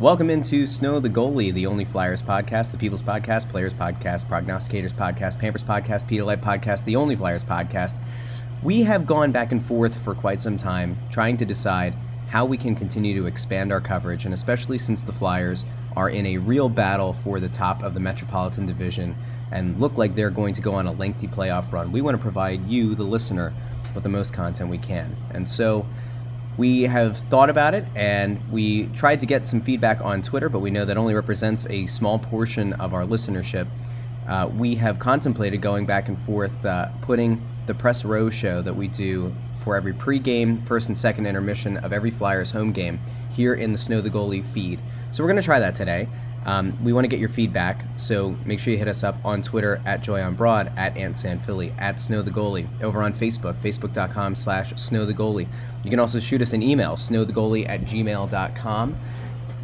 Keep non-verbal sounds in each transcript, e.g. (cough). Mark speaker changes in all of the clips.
Speaker 1: Welcome into Snow the Goalie, the only Flyers podcast, the People's Podcast, Players Podcast, Prognosticators Podcast, Pampers Podcast, Pedialyte Podcast, the only Flyers podcast. We have gone back and forth for quite some time trying to decide how we can continue to expand our coverage, and especially since the Flyers are in a real battle for the top of the Metropolitan Division and look like they're going to go on a lengthy playoff run. We want to provide you, the listener, with the most content we can. And so we have thought about it and we tried to get some feedback on Twitter, but we know that only represents a small portion of our listenership. Uh, we have contemplated going back and forth, uh, putting the press row show that we do for every pregame, first and second intermission of every Flyers home game here in the Snow the Goalie feed. So we're going to try that today. Um, we want to get your feedback, so make sure you hit us up on Twitter at JoyOnBroad, at AntSanPhilly, at Snow the Goalie, over on Facebook, facebook.com slash Snow the Goalie. You can also shoot us an email, snowthegoalie at gmail.com.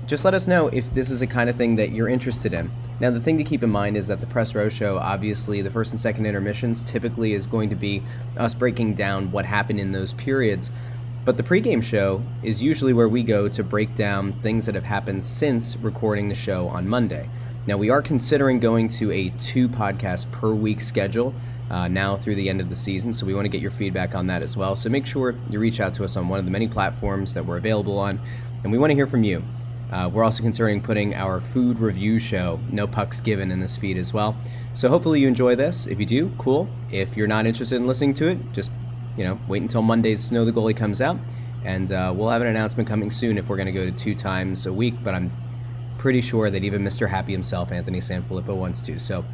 Speaker 1: Just let us know if this is the kind of thing that you're interested in. Now, the thing to keep in mind is that the Press Row Show, obviously, the first and second intermissions typically is going to be us breaking down what happened in those periods. But the pregame show is usually where we go to break down things that have happened since recording the show on Monday. Now, we are considering going to a two podcast per week schedule uh, now through the end of the season, so we want to get your feedback on that as well. So make sure you reach out to us on one of the many platforms that we're available on, and we want to hear from you. Uh, we're also considering putting our food review show, No Pucks Given, in this feed as well. So hopefully you enjoy this. If you do, cool. If you're not interested in listening to it, just you know, wait until Monday's Snow the Goalie comes out, and uh, we'll have an announcement coming soon if we're going to go to two times a week. But I'm pretty sure that even Mr. Happy himself, Anthony Sanfilippo, wants to. So,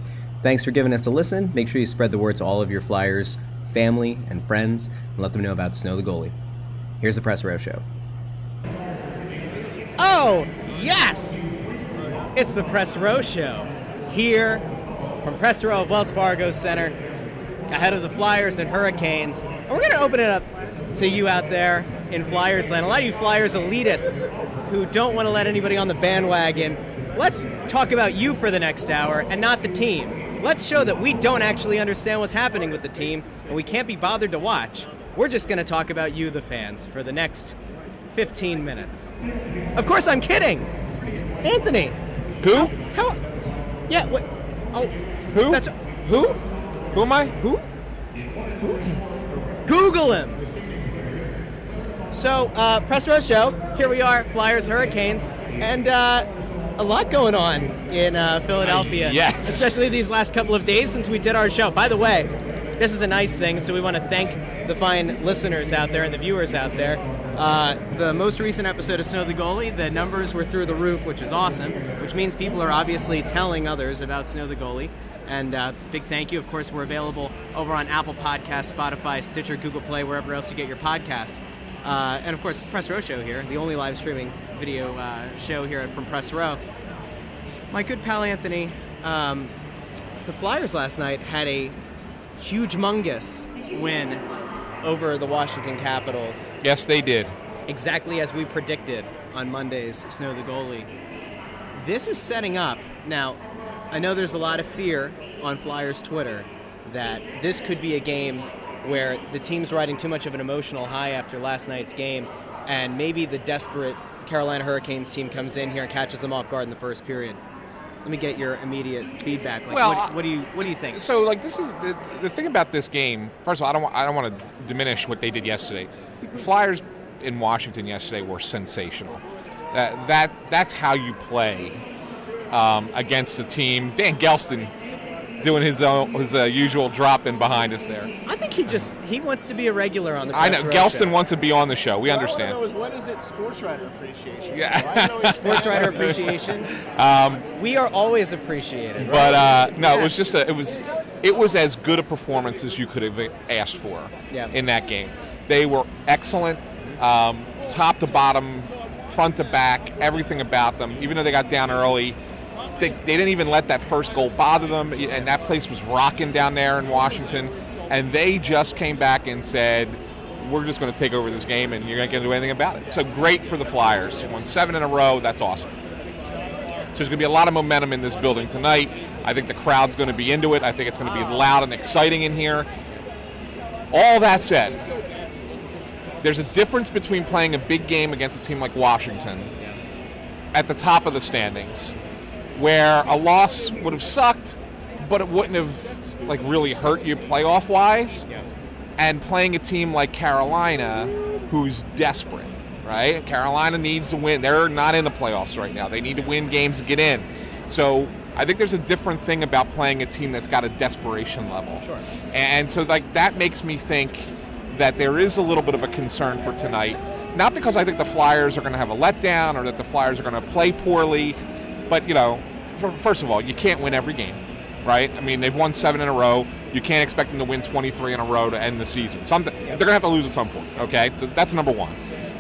Speaker 1: thanks for giving us a listen. Make sure you spread the word to all of your Flyers family and friends, and let them know about Snow the Goalie. Here's the Press Row Show.
Speaker 2: Oh, yes! It's the Press Row Show here from Press Row of Wells Fargo Center ahead of the Flyers and Hurricanes. And we're going to open it up to you out there in Flyers land. A lot of you Flyers elitists who don't want to let anybody on the bandwagon. Let's talk about you for the next hour and not the team. Let's show that we don't actually understand what's happening with the team and we can't be bothered to watch. We're just going to talk about you, the fans, for the next 15 minutes. Of course, I'm kidding. Anthony.
Speaker 3: Who?
Speaker 2: How? Yeah. What? Oh,
Speaker 3: Who?
Speaker 2: that's who?
Speaker 3: Who am I?
Speaker 2: Who? Google him. So, uh, press row show. Here we are, Flyers, Hurricanes, and uh, a lot going on in uh, Philadelphia.
Speaker 3: yes.
Speaker 2: Especially these last couple of days since we did our show. By the way, this is a nice thing, so we want to thank the fine listeners out there and the viewers out there. Uh, the most recent episode of Snow the Goalie, the numbers were through the roof, which is awesome, which means people are obviously telling others about Snow the Goalie. And uh, big thank you. Of course, we're available over on Apple Podcasts, Spotify, Stitcher, Google Play, wherever else you get your podcasts. Uh, and of course, Press Row Show here, the only live streaming video uh, show here from Press Row. My good pal Anthony, um, the Flyers last night had a huge mungus win over the Washington Capitals,
Speaker 3: Yes, they did.
Speaker 2: exactly as we predicted on Monday's Snow the Goalie. This is setting up. Now, I know there's a lot of fear on Flyers Twitter that this could be a game where the team's riding too much of an emotional high after last night's game, and maybe the desperate Carolina Hurricanes team comes in here and catches them off guard in the first period. Let me get your immediate feedback. Like,
Speaker 3: Well,
Speaker 2: what, what do you what do you think?
Speaker 3: So, like, this is the, the thing about this game. First of all, I don't want, I don't want to diminish what they did yesterday. The Flyers in Washington yesterday were sensational. That that that's how you play um, against the team. Dan Gelston doing his own, his uh, usual drop in behind us there.
Speaker 2: I think he just he wants to be a regular on the.
Speaker 3: I know Gelston
Speaker 2: show.
Speaker 3: wants to be on the show. We
Speaker 4: What I
Speaker 3: understand.
Speaker 4: want to know is when is it sports writer appreciation?
Speaker 3: Yeah.
Speaker 4: I know (laughs)
Speaker 2: Sports writer appreciation. (laughs)
Speaker 3: Um,
Speaker 2: We are always appreciated. right?
Speaker 3: But uh, no, it was just a, it was it was as good a performance as you could have asked for
Speaker 2: Yeah.
Speaker 3: in that game. They were excellent, um, top to bottom, front to back, everything about them. Even though they got down early, they, they didn't even let that first goal bother them, and that place was rocking down there in Washington. And they just came back and said, "We're just going to take over this game, and you're not going to do anything about it." So great for the Flyers. Won seven in a row. That's awesome. So there's going to be a lot of momentum in this building tonight. I think the crowd's going to be into it. I think it's going to be loud and exciting in here. All that said, there's a difference between playing a big game against a team like Washington at the top of the standings, where a loss would have sucked, but it wouldn't have like really hurt you playoff wise. Yeah. And playing a team like Carolina, who's desperate, right? Carolina needs to win. They're not in the playoffs right now. They need to win games to get in. So I think there's a different thing about playing a team that's got a desperation level.
Speaker 2: Sure.
Speaker 3: And so like that makes me think that there is a little bit of a concern for tonight. Not because I think the Flyers are going to have a letdown or that the Flyers are going to play poorly, but you know, first of all, you can't win every game, right? I mean, they've won seven in a row. You can't expect them to win 23 in a row to end the season. Something they're going to have to lose at some point. Okay, so that's number one.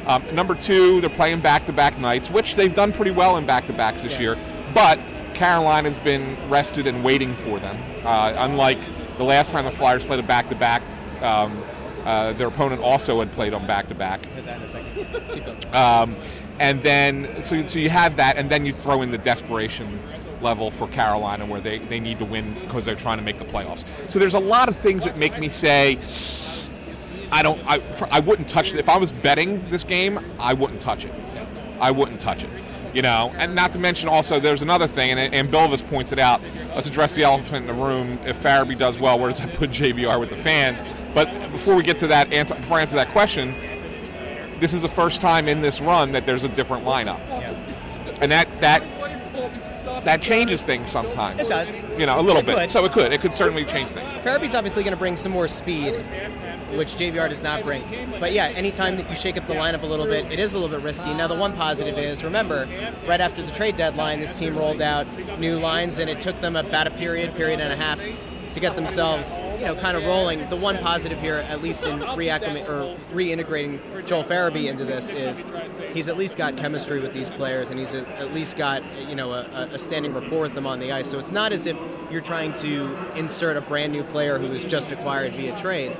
Speaker 3: Um, number two, they're playing back-to-back nights, which they've done pretty well in back-to-backs this year. But Carolina's been rested and waiting for them. Uh, unlike the last time the Flyers played a back-to-back, um, uh, their opponent also had played on back-to-back.
Speaker 2: Hit that in a second. (laughs) Keep going.
Speaker 3: Um, and then, so, so you have that, and then you throw in the desperation level for Carolina where they, they need to win because they're trying to make the playoffs. So there's a lot of things that make me say, I don't, I, I wouldn't touch it. If I was betting this game, I wouldn't touch it. I wouldn't touch it. You know, and not to mention also there's another thing, and, and Bilvis points it out. Let's address the elephant in the room. If Farabee does well, where does that put JVR with the fans? But before we get to that answer, before I answer that question, this is the first time in this run that there's a different lineup, and that that that changes things sometimes.
Speaker 2: It does.
Speaker 3: You know, a little
Speaker 2: It
Speaker 3: bit.
Speaker 2: could.
Speaker 3: So it could. It could certainly change things.
Speaker 2: Farabee's obviously going to bring some more speed, which JVR does not bring. But yeah, anytime that you shake up the lineup a little bit, it is a little bit risky. Now, the one positive is, remember, right after the trade deadline, this team rolled out new lines, and it took them about a period, period and a half to get themselves, you know, kind of rolling. The one positive here, at least in reacclimate or reintegrating Joel Farabee into this, is he's at least got chemistry with these players, and he's at least got you know a, a standing rapport with them on the ice. So it's not as if you're trying to insert a brand new player who was just acquired via trade.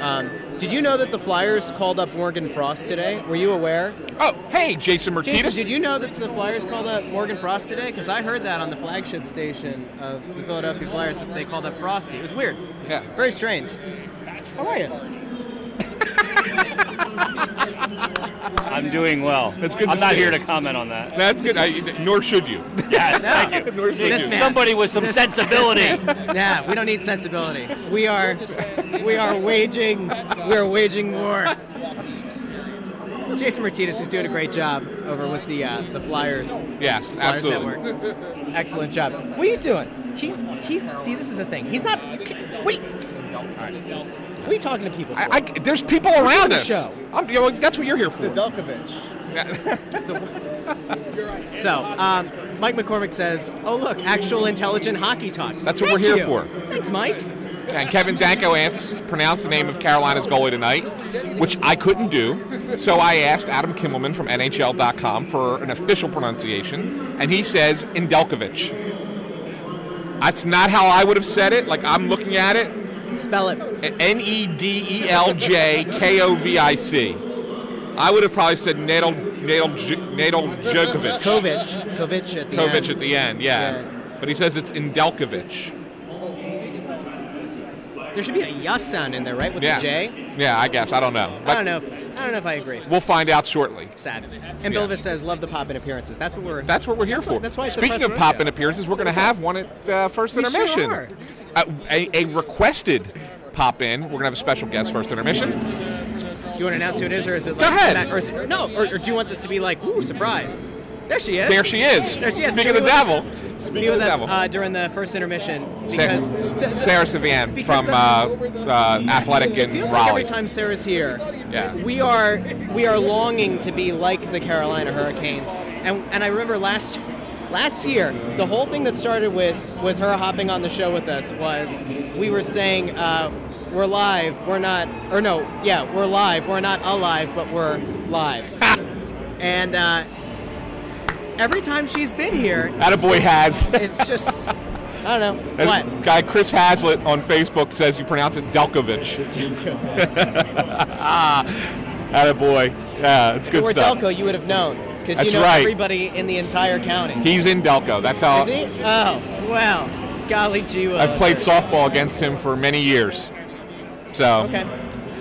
Speaker 2: Um, did you know that the Flyers called up Morgan Frost today? Were you aware?
Speaker 3: Oh, hey, Jason
Speaker 2: Jason,
Speaker 3: Martinez.
Speaker 2: did you know that the Flyers called up Morgan Frost today? Because I heard that on the flagship station of the Philadelphia Flyers that they called up Frosty. It was weird.
Speaker 3: Yeah.
Speaker 2: Very strange. How are you? (laughs)
Speaker 5: I'm doing well.
Speaker 3: That's good
Speaker 5: I'm not
Speaker 3: see.
Speaker 5: here to comment on that.
Speaker 3: That's good. I, nor should you.
Speaker 5: Yes, (laughs) thank you.
Speaker 3: Nor should
Speaker 2: This
Speaker 3: you.
Speaker 2: man-
Speaker 5: Somebody with some sensibility. (laughs)
Speaker 2: Nah, we don't need sensibility. We are, we are waging, we are waging war. Jason Martinez is doing a great job over with the uh, the Flyers.
Speaker 3: Yes,
Speaker 2: Flyers
Speaker 3: absolutely.
Speaker 2: Network. Excellent job. What are you doing? He he. See, this is the thing. He's not. Wait. What are you talking to people?
Speaker 3: I, I, there's people around
Speaker 2: the
Speaker 3: us.
Speaker 2: show.
Speaker 3: I'm, you know, that's what you're here for.
Speaker 4: Nedeljkovic. (laughs)
Speaker 2: so, um, Mike McCormick says, "Oh look, actual intelligent hockey talk."
Speaker 3: That's what
Speaker 2: Thank
Speaker 3: we're here
Speaker 2: you.
Speaker 3: for.
Speaker 2: Thanks, Mike.
Speaker 3: And Kevin Danko asks, pronounce the name of Carolina's goalie tonight, which I couldn't do. So I asked Adam Kimelman from NHL.com for an official pronunciation, and he says Indelkovich. That's not how I would have said it. Like I'm looking at it,
Speaker 2: Spell it.
Speaker 3: N E D E L J K O V I C. I would have probably said Nadal Nadal Nadal Djokovic.
Speaker 2: Kovic. Kovic at the
Speaker 3: Kovic
Speaker 2: end.
Speaker 3: at the end, yeah.
Speaker 2: Yeah.
Speaker 3: But he says it's Indelkovic.
Speaker 2: There should be a yus sound in there, right, with
Speaker 3: Yes.
Speaker 2: the J?
Speaker 3: Yeah, I guess. I don't know.
Speaker 2: I don't know. If, I don't know if I agree.
Speaker 3: We'll find out shortly.
Speaker 2: Sad. And
Speaker 3: Yeah.
Speaker 2: Says, "Love the pop-in appearances." That's what we're.
Speaker 3: That's what we're here
Speaker 2: That's
Speaker 3: for.
Speaker 2: why- that's why it's
Speaker 3: Speaking
Speaker 2: press
Speaker 3: of pop-in appearances, we're going to have one at uh, first
Speaker 2: We sure
Speaker 3: intermission.
Speaker 2: are.
Speaker 3: Uh, a, a requested pop-in. We're going to have a special guest first intermission.
Speaker 2: Do you want to announce who it is, or is it? like?
Speaker 3: Go
Speaker 2: Like,
Speaker 3: ahead.
Speaker 2: Or, is it, or no, or, or do you want this to be like, ooh, surprise? There she is.
Speaker 3: There she is.
Speaker 2: There she is.
Speaker 3: Speaking of the
Speaker 2: be with us-
Speaker 3: devil.
Speaker 2: Be
Speaker 3: Speaking of
Speaker 2: with
Speaker 3: the
Speaker 2: us uh, during the first intermission because
Speaker 3: Sarah
Speaker 2: Civian
Speaker 3: from
Speaker 2: the-
Speaker 3: uh, uh, Athletic in
Speaker 2: feels like every time Sarah's here,
Speaker 3: Yeah.
Speaker 2: we are we are longing to be like the Carolina Hurricanes. And and I remember last last year, the whole thing that started with with her hopping on the show with us was we were saying uh, we're live, we're not, or no, yeah, we're live, we're not alive, but we're live. (laughs) and uh, every time she's been here,
Speaker 3: Attaboy has.
Speaker 2: it's just I don't know
Speaker 3: As
Speaker 2: what.
Speaker 3: Guy Chris Hazlitt on Facebook says you pronounce it Delkovich. (laughs) ah, attaboy. Yeah, it's
Speaker 2: If
Speaker 3: good
Speaker 2: it were
Speaker 3: stuff.
Speaker 2: Delco, you would have known because you know
Speaker 3: right.
Speaker 2: everybody in the entire county.
Speaker 3: He's in Delco. That's how
Speaker 2: Is he? Oh, well, golly gee.
Speaker 3: I've played softball against him for many years. So
Speaker 2: Okay.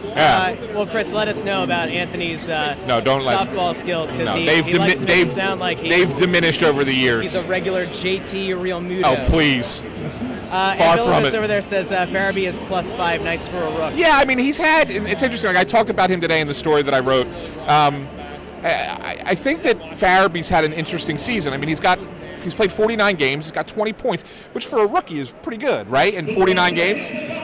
Speaker 3: Yeah.
Speaker 2: Uh, well, Chris, let us know about Anthony's uh,
Speaker 3: No, don't let-
Speaker 2: softball skills because
Speaker 3: No,
Speaker 2: he,
Speaker 3: they've
Speaker 2: he
Speaker 3: dimi- they've
Speaker 2: sound like he's,
Speaker 3: they've diminished over the years.
Speaker 2: he's a regular JT Realmuto.
Speaker 3: Oh please.
Speaker 2: Uh,
Speaker 3: far from it.
Speaker 2: over there says uh, Farabee is plus five. Nice for a rook.
Speaker 3: Yeah, I mean, he's had. It's interesting. Like I talked about him today in the story that I wrote. Um, I, I think that Farabee's had an interesting season. I mean, he's got. He's played 49 games. He's got 20 points, which for a rookie is pretty good, right? In 49 games,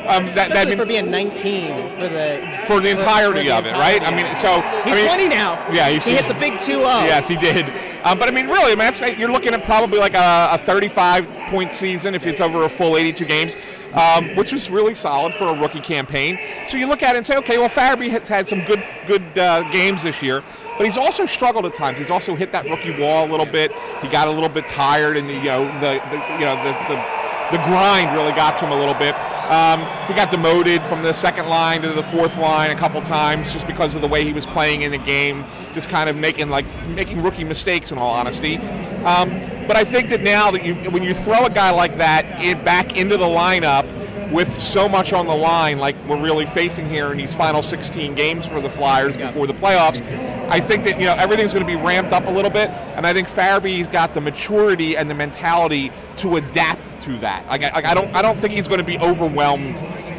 Speaker 3: um, that, that mean-
Speaker 2: for being 19 for the
Speaker 3: for the entirety
Speaker 2: for the
Speaker 3: of it, right? I mean, so
Speaker 2: He's
Speaker 3: I mean,
Speaker 2: 20 now.
Speaker 3: Yeah, he's
Speaker 2: he hit the big 2-0.
Speaker 3: Yes, he did. Um, but I mean, really, I mean, you're looking at probably like a, a 35 point season if it's over a full 82 games, um, which was really solid for a rookie campaign. So you look at it and say, okay, well, Farabee has had some good good uh, games this year, but he's also struggled at times. He's also hit that rookie wall a little bit. He got a little bit tired, and you know the, the you know the, the the grind really got to him a little bit. Um, he got demoted from the second line to the fourth line a couple times just because of the way he was playing in the game, just kind of making like making rookie mistakes. In all honesty, um, but I think that now that you when you throw a guy like that in, back into the lineup with so much on the line, like we're really facing here in these final 16 games for the Flyers before the playoffs, I think that you know everything's going to be ramped up a little bit, and I think Farabee's got the maturity and the mentality to adapt to that. Like, I, like, I don't, I don't think he's going to be overwhelmed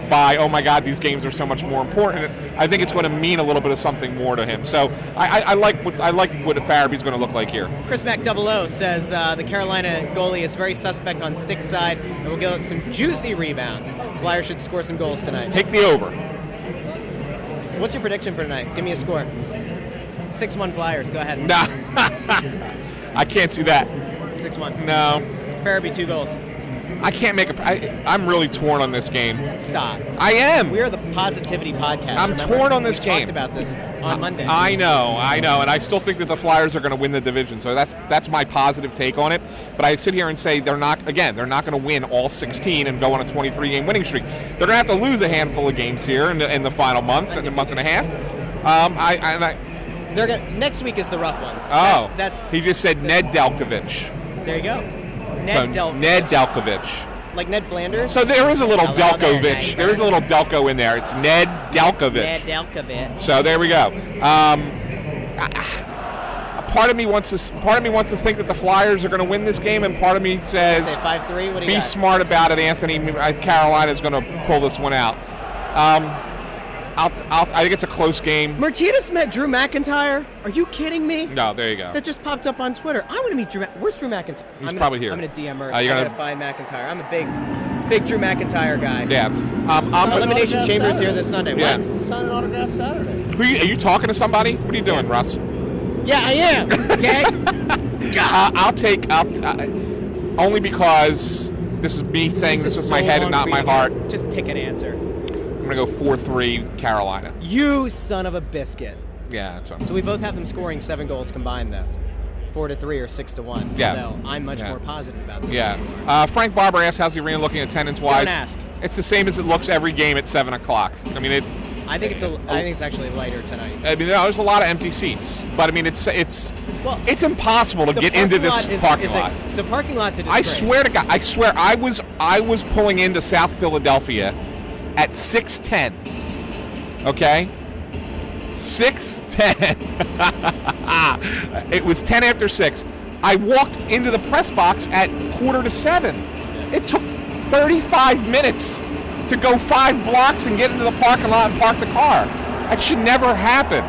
Speaker 3: by oh my god these games are so much more important. I think it's going to mean a little bit of something more to him. So I, I, I like what I like what Farabee's going to look like here.
Speaker 2: Chris Mac 00 says uh, the Carolina goalie is very suspect on stick side and will get some juicy rebounds. Flyers should score some goals tonight.
Speaker 3: Take the over.
Speaker 2: What's your prediction for tonight? Give me a score. 6 1 Flyers. Go ahead.
Speaker 3: Nah, (laughs) I can't see that.
Speaker 2: 6 1.
Speaker 3: No,
Speaker 2: Farabee, two goals.
Speaker 3: I can't make a. I, I'm really torn on this game.
Speaker 2: Stop.
Speaker 3: I am.
Speaker 2: We are the Positivity Podcast.
Speaker 3: I'm
Speaker 2: remember?
Speaker 3: torn on this
Speaker 2: we
Speaker 3: game.
Speaker 2: talked about this on Monday.
Speaker 3: I know, I know, and I still think that the Flyers are going to win the division. So that's that's my positive take on it. But I sit here and say they're not. Again, they're not going to win all 16 and go on a 23 game winning streak. They're going to have to lose a handful of games here in the, in the final month, and a month and a half. Um, I, I, and I
Speaker 2: They're gonna, next week is the rough one.
Speaker 3: oh,
Speaker 2: That's, that's
Speaker 3: he just said Ned Delkovich.
Speaker 2: there you go.
Speaker 3: So
Speaker 2: Ned Del
Speaker 3: Ned Delkovich.
Speaker 2: like Ned Flanders.
Speaker 3: So there is a little Delkovich. There is a little Delco in there. It's Ned Delkovich.
Speaker 2: Ned Delkovich.
Speaker 3: So there we go. Um, a part of me wants to part of me wants to think that the Flyers are going to win this game, and part of me says
Speaker 2: Say five three. What do you
Speaker 3: be
Speaker 2: got?
Speaker 3: smart about it, Anthony. Carolina is going to pull this one out. Um, I'll, I'll, I think it's a close game.
Speaker 2: Martinez met Drew McIntyre. Are you kidding me?
Speaker 3: No, there you go.
Speaker 2: That just popped up on Twitter. I want to meet Drew. Ma- Where's Drew McIntyre?
Speaker 3: He's
Speaker 2: I'm gonna,
Speaker 3: probably here.
Speaker 2: I'm gonna DM her.
Speaker 3: Uh, you're
Speaker 2: I
Speaker 3: gonna-
Speaker 2: gotta find McIntyre. I'm a big, big Drew McIntyre guy.
Speaker 3: Yeah. Um, I'm,
Speaker 2: Elimination
Speaker 4: Autograph
Speaker 2: Chambers
Speaker 4: Saturday.
Speaker 2: here this Sunday.
Speaker 3: Yeah.
Speaker 2: What?
Speaker 4: Sign an autograph Saturday.
Speaker 3: who you, are you talking to somebody? What are you doing, Russ?
Speaker 2: Yeah, I am. Okay. (laughs)
Speaker 3: Uh, I'll take. I'll, uh, only because this is me saying this,
Speaker 2: is
Speaker 3: with my head and not my heart.
Speaker 2: Just pick an answer.
Speaker 3: I'm going to go four three Carolina.
Speaker 2: You son of a biscuit.
Speaker 3: Yeah, that's what I'm
Speaker 2: So we both have them scoring seven goals combined, though. Four to three or six to one.
Speaker 3: Yeah.
Speaker 2: So I'm much
Speaker 3: Yeah.
Speaker 2: more positive about this.
Speaker 3: Yeah. Uh, Frank Barber asked, "How's the arena looking attendance wise?"
Speaker 2: Don't ask.
Speaker 3: It's the same as it looks every game at seven o'clock. I mean, it.
Speaker 2: I think it's a. I think it's actually lighter tonight.
Speaker 3: I mean, no, there's a lot of empty seats, but I mean, it's it's
Speaker 2: Well,
Speaker 3: it's impossible to get into this
Speaker 2: is-
Speaker 3: parking
Speaker 2: is a-
Speaker 3: lot.
Speaker 2: the parking lot's a
Speaker 3: I
Speaker 2: disgrace.
Speaker 3: swear to God, I swear, I was I was pulling into South Philadelphia at six ten. Okay. Six ten. (laughs) it was ten after six. I walked into the press box at quarter to seven. It took 35 minutes to go five blocks and get into the parking lot and park the car. That should never happen.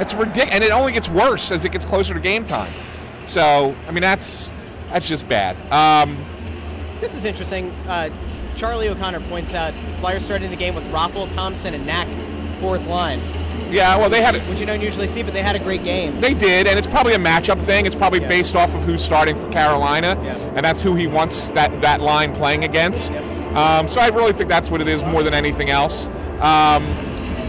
Speaker 3: It's ridiculous, and it only gets worse as it gets closer to game time. So, I mean, that's that's just bad. Um,
Speaker 2: This is interesting. Uh, Charlie O'Connor points out Flyers starting the game with Roppel, Thompson, and Knack fourth line,
Speaker 3: yeah, well, they had it.
Speaker 2: which you don't usually see, but they had a great game.
Speaker 3: They did, and it's probably a matchup thing. It's probably
Speaker 2: Yeah.
Speaker 3: based off of who's starting for Carolina,
Speaker 2: Yeah.
Speaker 3: and that's who he wants that, that line playing against.
Speaker 2: Yep.
Speaker 3: Um, so I really think that's what it is more than anything else. Um,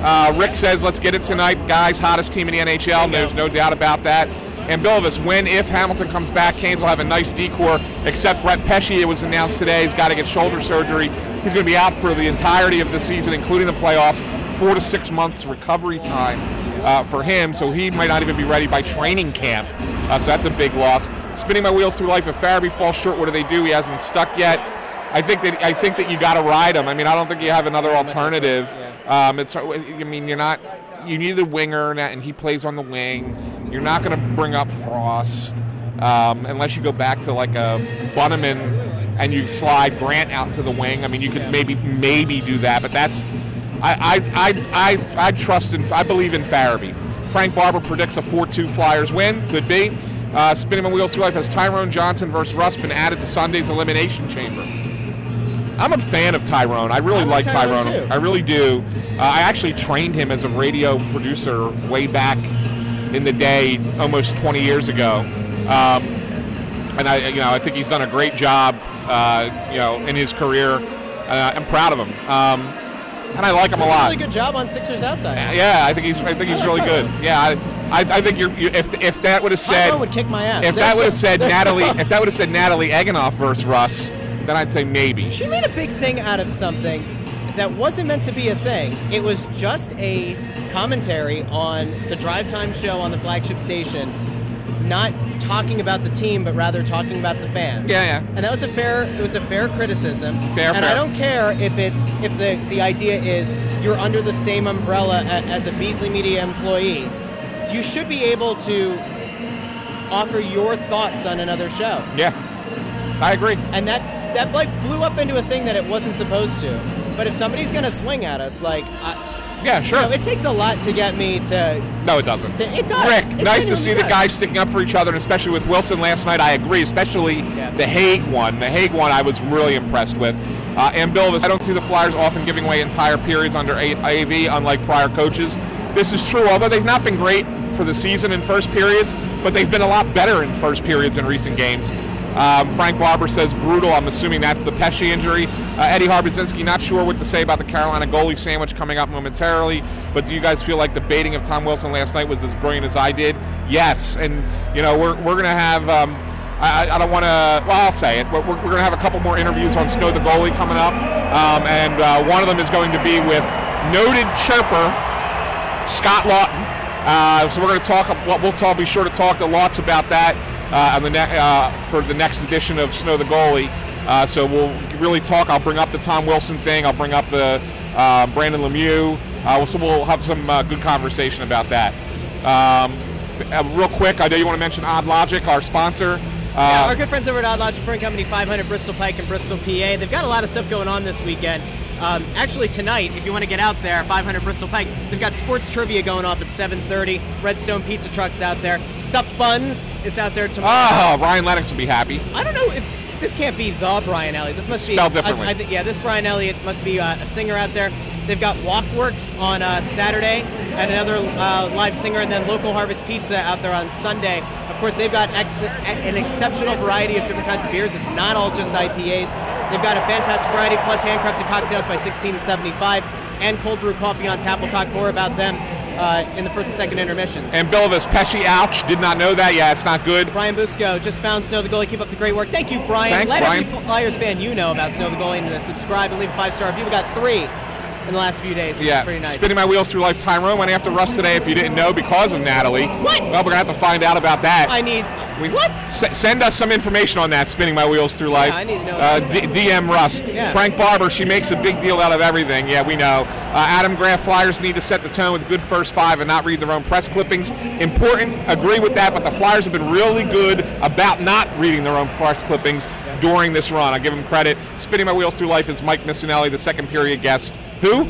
Speaker 3: uh, Rick says, "Let's get it tonight, guys. Hottest team in the NHL. There's no doubt about that." And Bilvis, when if Hamilton comes back, Canes will have a nice decor. Except Brett Pesce, it was announced today, he's got to get shoulder surgery. He's going to be out for the entirety of the season, including the playoffs. Four to six months recovery time uh, for him, so he might not even be ready by training camp. Uh, so that's a big loss. Spinning my wheels through life. If Farabee falls short, what do they do? He hasn't stuck yet. I think that I think that you got to ride him. I mean, I don't think you have another alternative. Um, it's, I mean, you're not. You need a winger, and, and he plays on the wing. You're not going to bring up Frost um, unless you go back to like a Bunnaman and you slide Grant out to the wing. I mean, you could maybe maybe do that, but that's. I I I I, I trust in. I believe in Farabee. Frank Barber predicts a 4-2 Flyers win. Could be. Uh, Spinning my wheels through life has Tyrone Johnson versus Russ been added to Sunday's elimination chamber. I'm a fan of Tyrone. I really
Speaker 2: I
Speaker 3: like
Speaker 2: like Tyrone,
Speaker 3: Tyrone. I really do. Uh, I actually trained him as a radio producer way back in the day, almost 20 years ago. Um, and I, you know, I think he's done a great job, uh, you know, in his career. Uh, I'm proud of him, um, and I like him a lot.
Speaker 2: really good job on Sixers outside.
Speaker 3: Yeah, I think he's. I think he's
Speaker 2: I like
Speaker 3: really good.
Speaker 2: Tyrone. (laughs)
Speaker 3: Yeah, I, I, I think you're. You, if if that would have said
Speaker 2: would kick my ass.
Speaker 3: if that would have said (laughs) Natalie, if that would have said Natalie Egenolf versus Russ, then I'd say maybe.
Speaker 2: She made a big thing out of something that wasn't meant to be a thing. It was just a commentary on the drive time show on the flagship station, not talking about the team, but rather talking about the fans.
Speaker 3: Yeah, yeah.
Speaker 2: And that was a fair. It was a fair criticism.
Speaker 3: Fair,
Speaker 2: and
Speaker 3: fair.
Speaker 2: I don't care if it's if the the idea is you're under the same umbrella as a Beasley Media employee. You should be able to offer your thoughts on another show
Speaker 3: Yeah, I agree.
Speaker 2: and that that like blew up into a thing that it wasn't supposed to. But if somebody's gonna swing at us, like, I,
Speaker 3: Yeah,
Speaker 2: you
Speaker 3: sure.
Speaker 2: know, it takes a lot to get me to.
Speaker 3: no, it doesn't.
Speaker 2: to it does.
Speaker 3: Rick,
Speaker 2: It
Speaker 3: nice to see the guys sticking up for each other, and especially with Wilson last night. I agree, especially
Speaker 2: Yeah.
Speaker 3: the Hague one. The Hague one, I was really impressed with. Uh, and Bill, I don't see the Flyers often giving away entire periods under AV, unlike prior coaches. This is true, although they've not been great for the season in first periods, but they've been a lot better in first periods in recent games. Um, Frank Barber says brutal. I'm assuming that's the Pesce injury. Uh, Eddie Harbazinski, not sure what to say about the Carolina goalie sandwich coming up momentarily, but do you guys feel like the baiting of Tom Wilson last night was as brilliant as I did? Yes, and you know we're, we're going to have. Um, I, I- I don't want to. Well, I'll say it. We're, we're going to have a couple more interviews on Snow the goalie coming up, um, and uh, one of them is going to be with noted chirper Scott Laughton. Uh, so we're going to talk. We'll we'll talk. Be sure to talk to lots about that uh, the ne- uh, for the next edition of Snow the Goalie. Uh, so we'll really talk. I'll bring up the Tom Wilson thing. I'll bring up the uh, Brendan Lemieux. Uh, so we'll have some uh, good conversation about that. Um, real quick, I know you want to mention Odd Logic, our sponsor.
Speaker 2: Yeah, our good friends over at Odd Logic Brewing Company, 500 Bristol Pike in Bristol, PA. They've got a lot of stuff going on this weekend. Um, actually, tonight, if you want to get out there, 500 Bristol Pike, they've got sports trivia going off at 7:30. Redstone Pizza Truck's out there. Stuffed Buns is out there tomorrow.
Speaker 3: oh, Ryan Lennox will be happy.
Speaker 2: I don't know if this can't be the Brian Elliott. This must
Speaker 3: Spelled
Speaker 2: be
Speaker 3: differently.
Speaker 2: I, I think yeah, this Brian Elliott must be uh, a singer out there. They've got Walkworks on uh, Saturday and another uh, live singer, and then Local Harvest Pizza out there on Sunday. Of course, they've got ex- an exceptional variety of different kinds of beers. It's not all just IPAs. They've got a fantastic variety, plus handcrafted cocktails by 1675 and cold brew coffee on tap. We'll talk more about them uh, in the first and second intermission.
Speaker 3: And Billavis Pesce, ouch, did not know that. Yeah, it's not good.
Speaker 2: Brian Busco just found Snow the Goalie. Keep up the great work. Thank you, Brian.
Speaker 3: Thanks,
Speaker 2: Let
Speaker 3: Brian.
Speaker 2: every Flyers fan you know about Snow the Goalie and subscribe and leave a five star review. We got three in the last few days, which
Speaker 3: Yeah,
Speaker 2: is pretty nice.
Speaker 3: spinning my wheels through life. Tyrone went after Russ today. If you didn't know, because of Natalie.
Speaker 2: What?
Speaker 3: Well, we're gonna have to find out about that.
Speaker 2: I need
Speaker 3: We-
Speaker 2: what?
Speaker 3: S- send us some information on that. Spinning my wheels through life.
Speaker 2: I need to know
Speaker 3: Uh, D- DM Russ.
Speaker 2: Yeah.
Speaker 3: Frank Barber. She makes a big deal out of everything. Yeah, we know. Uh, Adam Graf. Flyers need to set the tone with good first five and not read their own press clippings. Important. Agree with that. But the Flyers have been really good about not reading their own press clippings during this run. I give them credit. Spinning my wheels through life is Mike Missanelli, the second period guest. Who?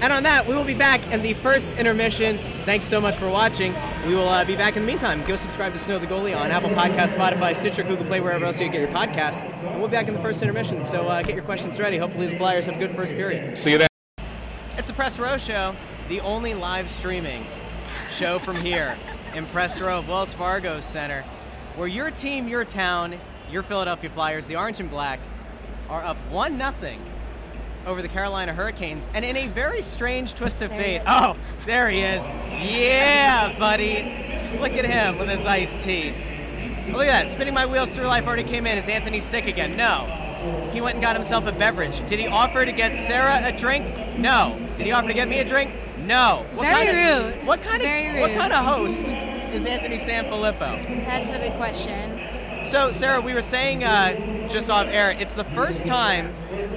Speaker 2: And on that, we will be back in the first intermission. Thanks so much for watching. We will uh, be back in the meantime. Go subscribe to Snow the Goalie on Apple Podcasts, Spotify, Stitcher, Google Play, wherever else you get your podcasts. And we'll be back in the first intermission. So uh, get your questions ready. Hopefully, the Flyers have a good first period.
Speaker 3: See you then.
Speaker 2: It's the Press Row Show, the only live streaming show from here (laughs) in Press Row of Wells Fargo Center, where your team, your town, your Philadelphia Flyers, the Orange and Black, are up 1 nothing over the Carolina Hurricanes. And in a very strange twist of fate, oh, there he is. Yeah, buddy. Look at him with his iced tea. Look at that. Spinning my wheels through life already came in. Is Anthony sick again? No. He went and got himself a beverage. Did he offer to get Sarah a drink? No. Did he offer to get me a drink? No. What
Speaker 6: Very
Speaker 2: kind of,
Speaker 6: rude.
Speaker 2: What kind of
Speaker 6: Very
Speaker 2: what kind of host is Anthony Sanfilippo?
Speaker 6: That's the big question.
Speaker 2: So, Sarah, we were saying uh, just off air, it's the first time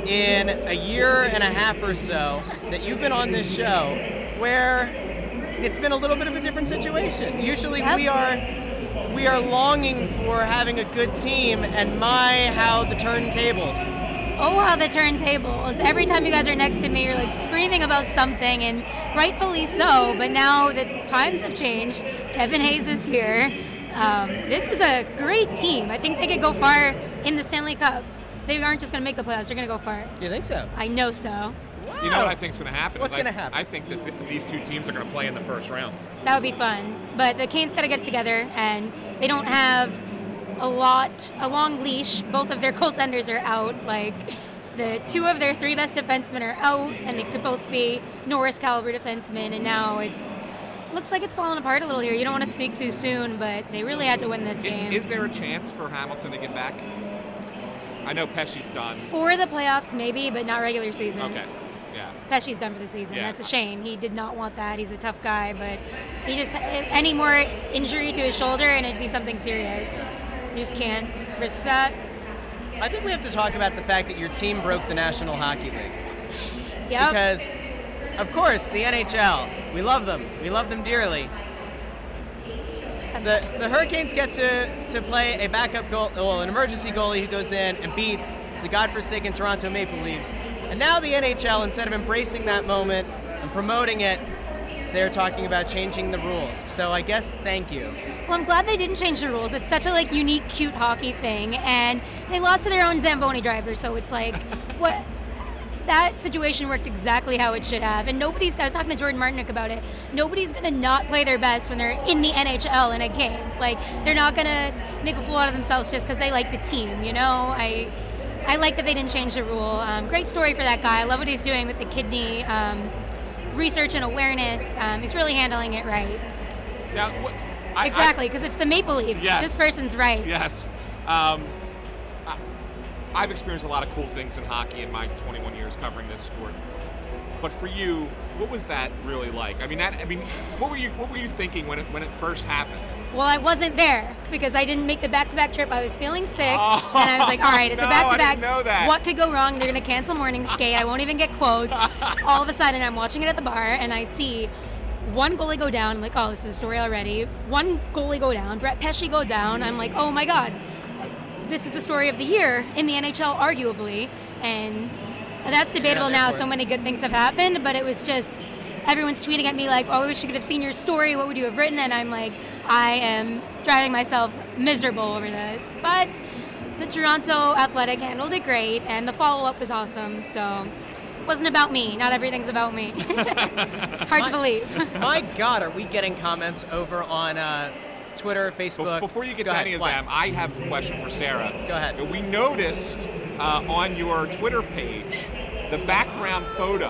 Speaker 2: in a year and a half or so that you've been on this show where it's been a little bit of a different situation. Usually
Speaker 6: Yep.
Speaker 2: we are we are longing for having a good team and my how the turntables.
Speaker 6: Oh, how the turntables. Every time you guys are next to me, you're like screaming about something, and rightfully so. But now the times have changed. Kevin Hayes is here. Um, this is a great team. I think they could go far in the Stanley Cup. They aren't just going to make the playoffs, they're going to go far.
Speaker 2: You think so?
Speaker 6: I know so.
Speaker 3: You know what I think is going to happen?
Speaker 2: What's gonna happen?
Speaker 3: I think that th- these two teams are going to play in the first round.
Speaker 6: That would be fun. But the Canes got to get together, and they don't have a lot, a long leash. Both of their (laughs) goaltenders are out. Like the two of their three best defensemen are out, and they could both be Norris caliber defensemen. And now it's looks like it's falling apart a little here. You don't want to speak too soon, but they really had to win this game
Speaker 3: Is there a chance for Hamilton to get back? I know Pesce's done.
Speaker 6: for the playoffs, maybe, but not regular season.
Speaker 3: Okay. Yeah.
Speaker 6: Pesce's done for the season.
Speaker 3: Yeah.
Speaker 6: That's a shame. He did not want that. He's a tough guy, but he just any more injury to his shoulder and it'd be something serious. You just can't risk that.
Speaker 2: I think we have to talk about the fact that your team broke the National Hockey League.
Speaker 6: Yep.
Speaker 2: Because, of course, the NHL, we love them. We love them dearly. The, the Hurricanes get to, to play a backup goal, well, an emergency goalie who goes in and beats the godforsaken Toronto Maple Leafs. And now the NHL, instead of embracing that moment and promoting it, they're talking about changing the rules. So I guess thank you.
Speaker 6: Well, I'm glad they didn't change the rules. It's such a like unique, cute hockey thing, and they lost to their own Zamboni driver. So it's like, (laughs) what? That situation worked exactly how it should have, and nobody's. I was talking to Jordan Martinook about it. Nobody's gonna not play their best when they're in the NHL in a game. Like they're not gonna make a fool out of themselves just because they like the team. You know, I. I like that they didn't change the rule. Um, great story for that guy. I love what he's doing with the kidney um, research and awareness. Um, he's really handling it right.
Speaker 3: Now, what, I-
Speaker 6: Exactly, because it's the Maple Leafs.
Speaker 3: Yes.
Speaker 6: This person's right.
Speaker 3: Yes. Um, I've experienced a lot of cool things in hockey in my 21 years covering this sport. But for you, what was that really like? I mean, that. I mean, what were you What were you thinking when it when it first happened?
Speaker 6: Well, I wasn't there because I didn't make the back-to-back trip. I was feeling sick,
Speaker 3: Oh,
Speaker 6: and I was like, "All right, it's (laughs)
Speaker 3: no,
Speaker 6: a back-to-back.
Speaker 3: I didn't know that.
Speaker 6: What could go wrong? They're gonna cancel morning skate. I won't even get quotes." (laughs) All of a sudden, I'm watching it at the bar, and I see one goalie go down. I'm like, "Oh, this is a story already." One goalie go down. Brett Pesce go down. I'm like, "Oh my god, this is the story of the year in the NHL, arguably." And that's debatable now. So many good things have happened, but it was just everyone's tweeting at me like, "Oh, we should have seen your story. What would you have written?" And I'm like, I am driving myself miserable over this. But the Toronto Athletic handled it great, and the follow-up was awesome. So it wasn't about me. Not everything's about me. (laughs) Hard to believe. (laughs)
Speaker 2: My God, are we getting comments over on uh, Twitter, Facebook?
Speaker 3: Before you get
Speaker 2: Go
Speaker 3: to
Speaker 2: ahead.
Speaker 3: any of them, I have a question for Sarah.
Speaker 2: Go ahead.
Speaker 3: We noticed uh, on your Twitter page the background photo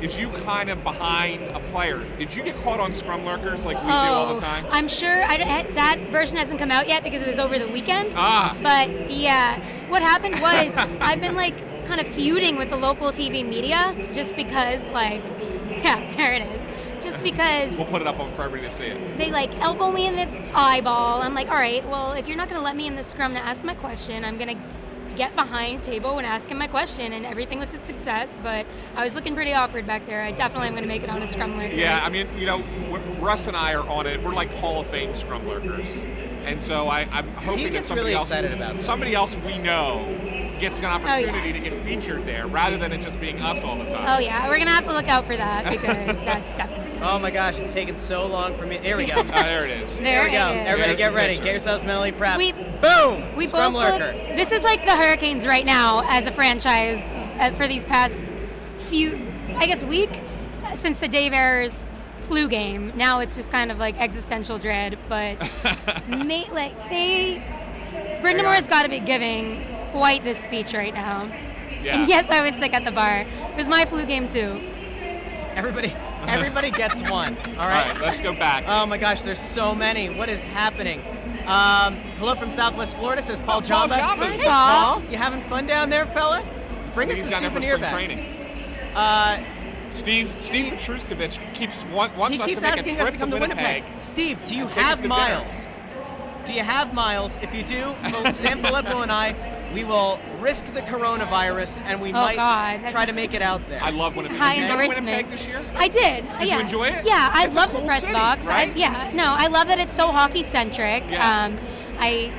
Speaker 3: is you kind of behind a player. Did you get caught on scrum lurkers like we do all the time?
Speaker 6: Oh, I'm sure I- that version hasn't come out yet because it was over the weekend.
Speaker 3: Ah.
Speaker 6: But yeah, what happened was (laughs) I've been like kind of feuding with the local TV media just because, like, (laughs) yeah, there it is. Just because
Speaker 3: We'll put it up on for everybody to see it.
Speaker 6: they like elbow me in the eyeball. I'm like, all right, well, if you're not going to let me in the scrum to ask my question, I'm going to get behind table and ask him my question. And everything was a success, but I was looking pretty awkward back there. I definitely am going to make it on a scrum lurker.
Speaker 3: Yeah, I mean, you know, Russ and I are on it. We're like Hall of Fame scrum lurkers, and so I, I'm hoping that
Speaker 2: gets
Speaker 3: somebody
Speaker 2: really
Speaker 3: else,
Speaker 2: excited about
Speaker 3: somebody else we know, gets an
Speaker 6: Oh, yeah.
Speaker 3: opportunity to get featured there, rather than it just being us all the time.
Speaker 6: Oh yeah, we're gonna have to look out for that because (laughs) that's definitely.
Speaker 2: Oh my gosh, it's taken so long for me. There we go.
Speaker 3: oh, (laughs) there it is.
Speaker 2: There we go.
Speaker 6: it is.
Speaker 2: Everybody
Speaker 3: There's
Speaker 2: get ready.
Speaker 3: picture.
Speaker 2: Get yourselves mentally prepped.
Speaker 6: We-
Speaker 2: Boom!
Speaker 6: We
Speaker 2: Scrum
Speaker 6: both look. This is like the Hurricanes right now as a franchise uh, for these past few, I guess, week uh, since the Dave Ayres flu game. Now it's just kind of like existential dread, but (laughs) mate, like they, Brind'Amour's got to be giving quite this speech right now.
Speaker 3: Yeah.
Speaker 6: And yes, I was sick at the bar. It was my flu game too.
Speaker 2: Everybody, (laughs) everybody gets one. All
Speaker 3: All
Speaker 2: right.
Speaker 3: right, let's go back.
Speaker 2: Oh my gosh, there's so many. What is happening? Um, hello from Southwest Florida, says Paul
Speaker 3: Paul
Speaker 2: Jamba.
Speaker 3: Jamba.
Speaker 2: Hey,
Speaker 3: Hey,
Speaker 2: Paul. You having fun down there, fella? Bring us
Speaker 3: He's
Speaker 2: a
Speaker 3: down there for
Speaker 2: souvenir
Speaker 3: spring
Speaker 2: back.
Speaker 3: training.
Speaker 2: Uh,
Speaker 3: Steve Steve Truskovich keeps want, wants
Speaker 2: he
Speaker 3: us
Speaker 2: keeps
Speaker 3: to make
Speaker 2: asking
Speaker 3: a trip
Speaker 2: us to come to Winnipeg. Steve, do you have
Speaker 3: to dinner.
Speaker 2: miles? Do you have miles? If you do, Phil- Sanfilippo and I, we will risk the coronavirus and we
Speaker 6: Oh,
Speaker 2: might
Speaker 6: God,
Speaker 2: try to make it out there.
Speaker 3: I love Winnipeg.
Speaker 6: High
Speaker 3: Did you go to
Speaker 6: endorsement.
Speaker 3: Winnipeg this year?
Speaker 6: I did.
Speaker 3: Did
Speaker 6: yeah.
Speaker 3: you enjoy it?
Speaker 6: Yeah, I
Speaker 3: It's a
Speaker 6: love
Speaker 3: cool
Speaker 6: the press
Speaker 3: city,
Speaker 6: box.
Speaker 3: right?
Speaker 6: I, yeah, no, I love that it's so hockey centric.
Speaker 3: Yeah.
Speaker 6: Um, I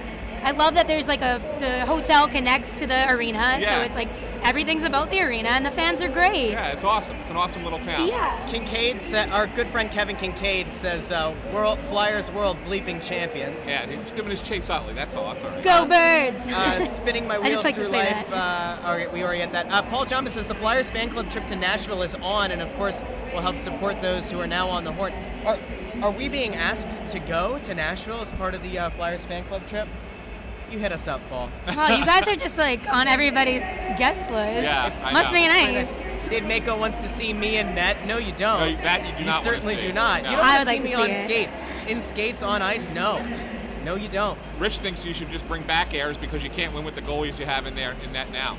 Speaker 6: I love that there's like a the hotel connects to the arena,
Speaker 3: Yeah.
Speaker 6: so it's like everything's about the arena, and the fans are great.
Speaker 3: Yeah, it's awesome. It's an awesome little town.
Speaker 6: Yeah.
Speaker 2: Kincaid, sa- our good friend Kevin Kincaid says, uh, "World Flyers World Bleeping Champions."
Speaker 3: Yeah, he's giving his Chase Utley. That's all. That's all right.
Speaker 6: Go birds!
Speaker 2: Uh, spinning my (laughs)
Speaker 6: I
Speaker 2: wheels
Speaker 6: just like to
Speaker 2: through
Speaker 6: say
Speaker 2: life. Uh, all right, we already had that. Uh, Paul Jamba says the Flyers fan club trip to Nashville is on, and of course will help support those who are now on the horn. Are, are we being asked to go to Nashville as part of the uh, Flyers fan club trip? You hit us up, Paul.
Speaker 6: Wow, you guys are just like on everybody's guest list.
Speaker 3: Yeah, I
Speaker 6: Must
Speaker 3: know.
Speaker 6: be nice.
Speaker 2: Dave Mako wants to see me and net. No, you don't.
Speaker 3: No, that you do
Speaker 2: You
Speaker 3: not wanna
Speaker 2: certainly
Speaker 3: see.
Speaker 2: do not.
Speaker 3: No.
Speaker 2: You don't
Speaker 6: I
Speaker 2: want to see
Speaker 6: like
Speaker 2: me
Speaker 6: to
Speaker 2: on
Speaker 6: it.
Speaker 2: skates. In skates on ice? No. No, you don't.
Speaker 3: Rich thinks you should just bring back Ayres because you can't win with the goalies you have in there in net now.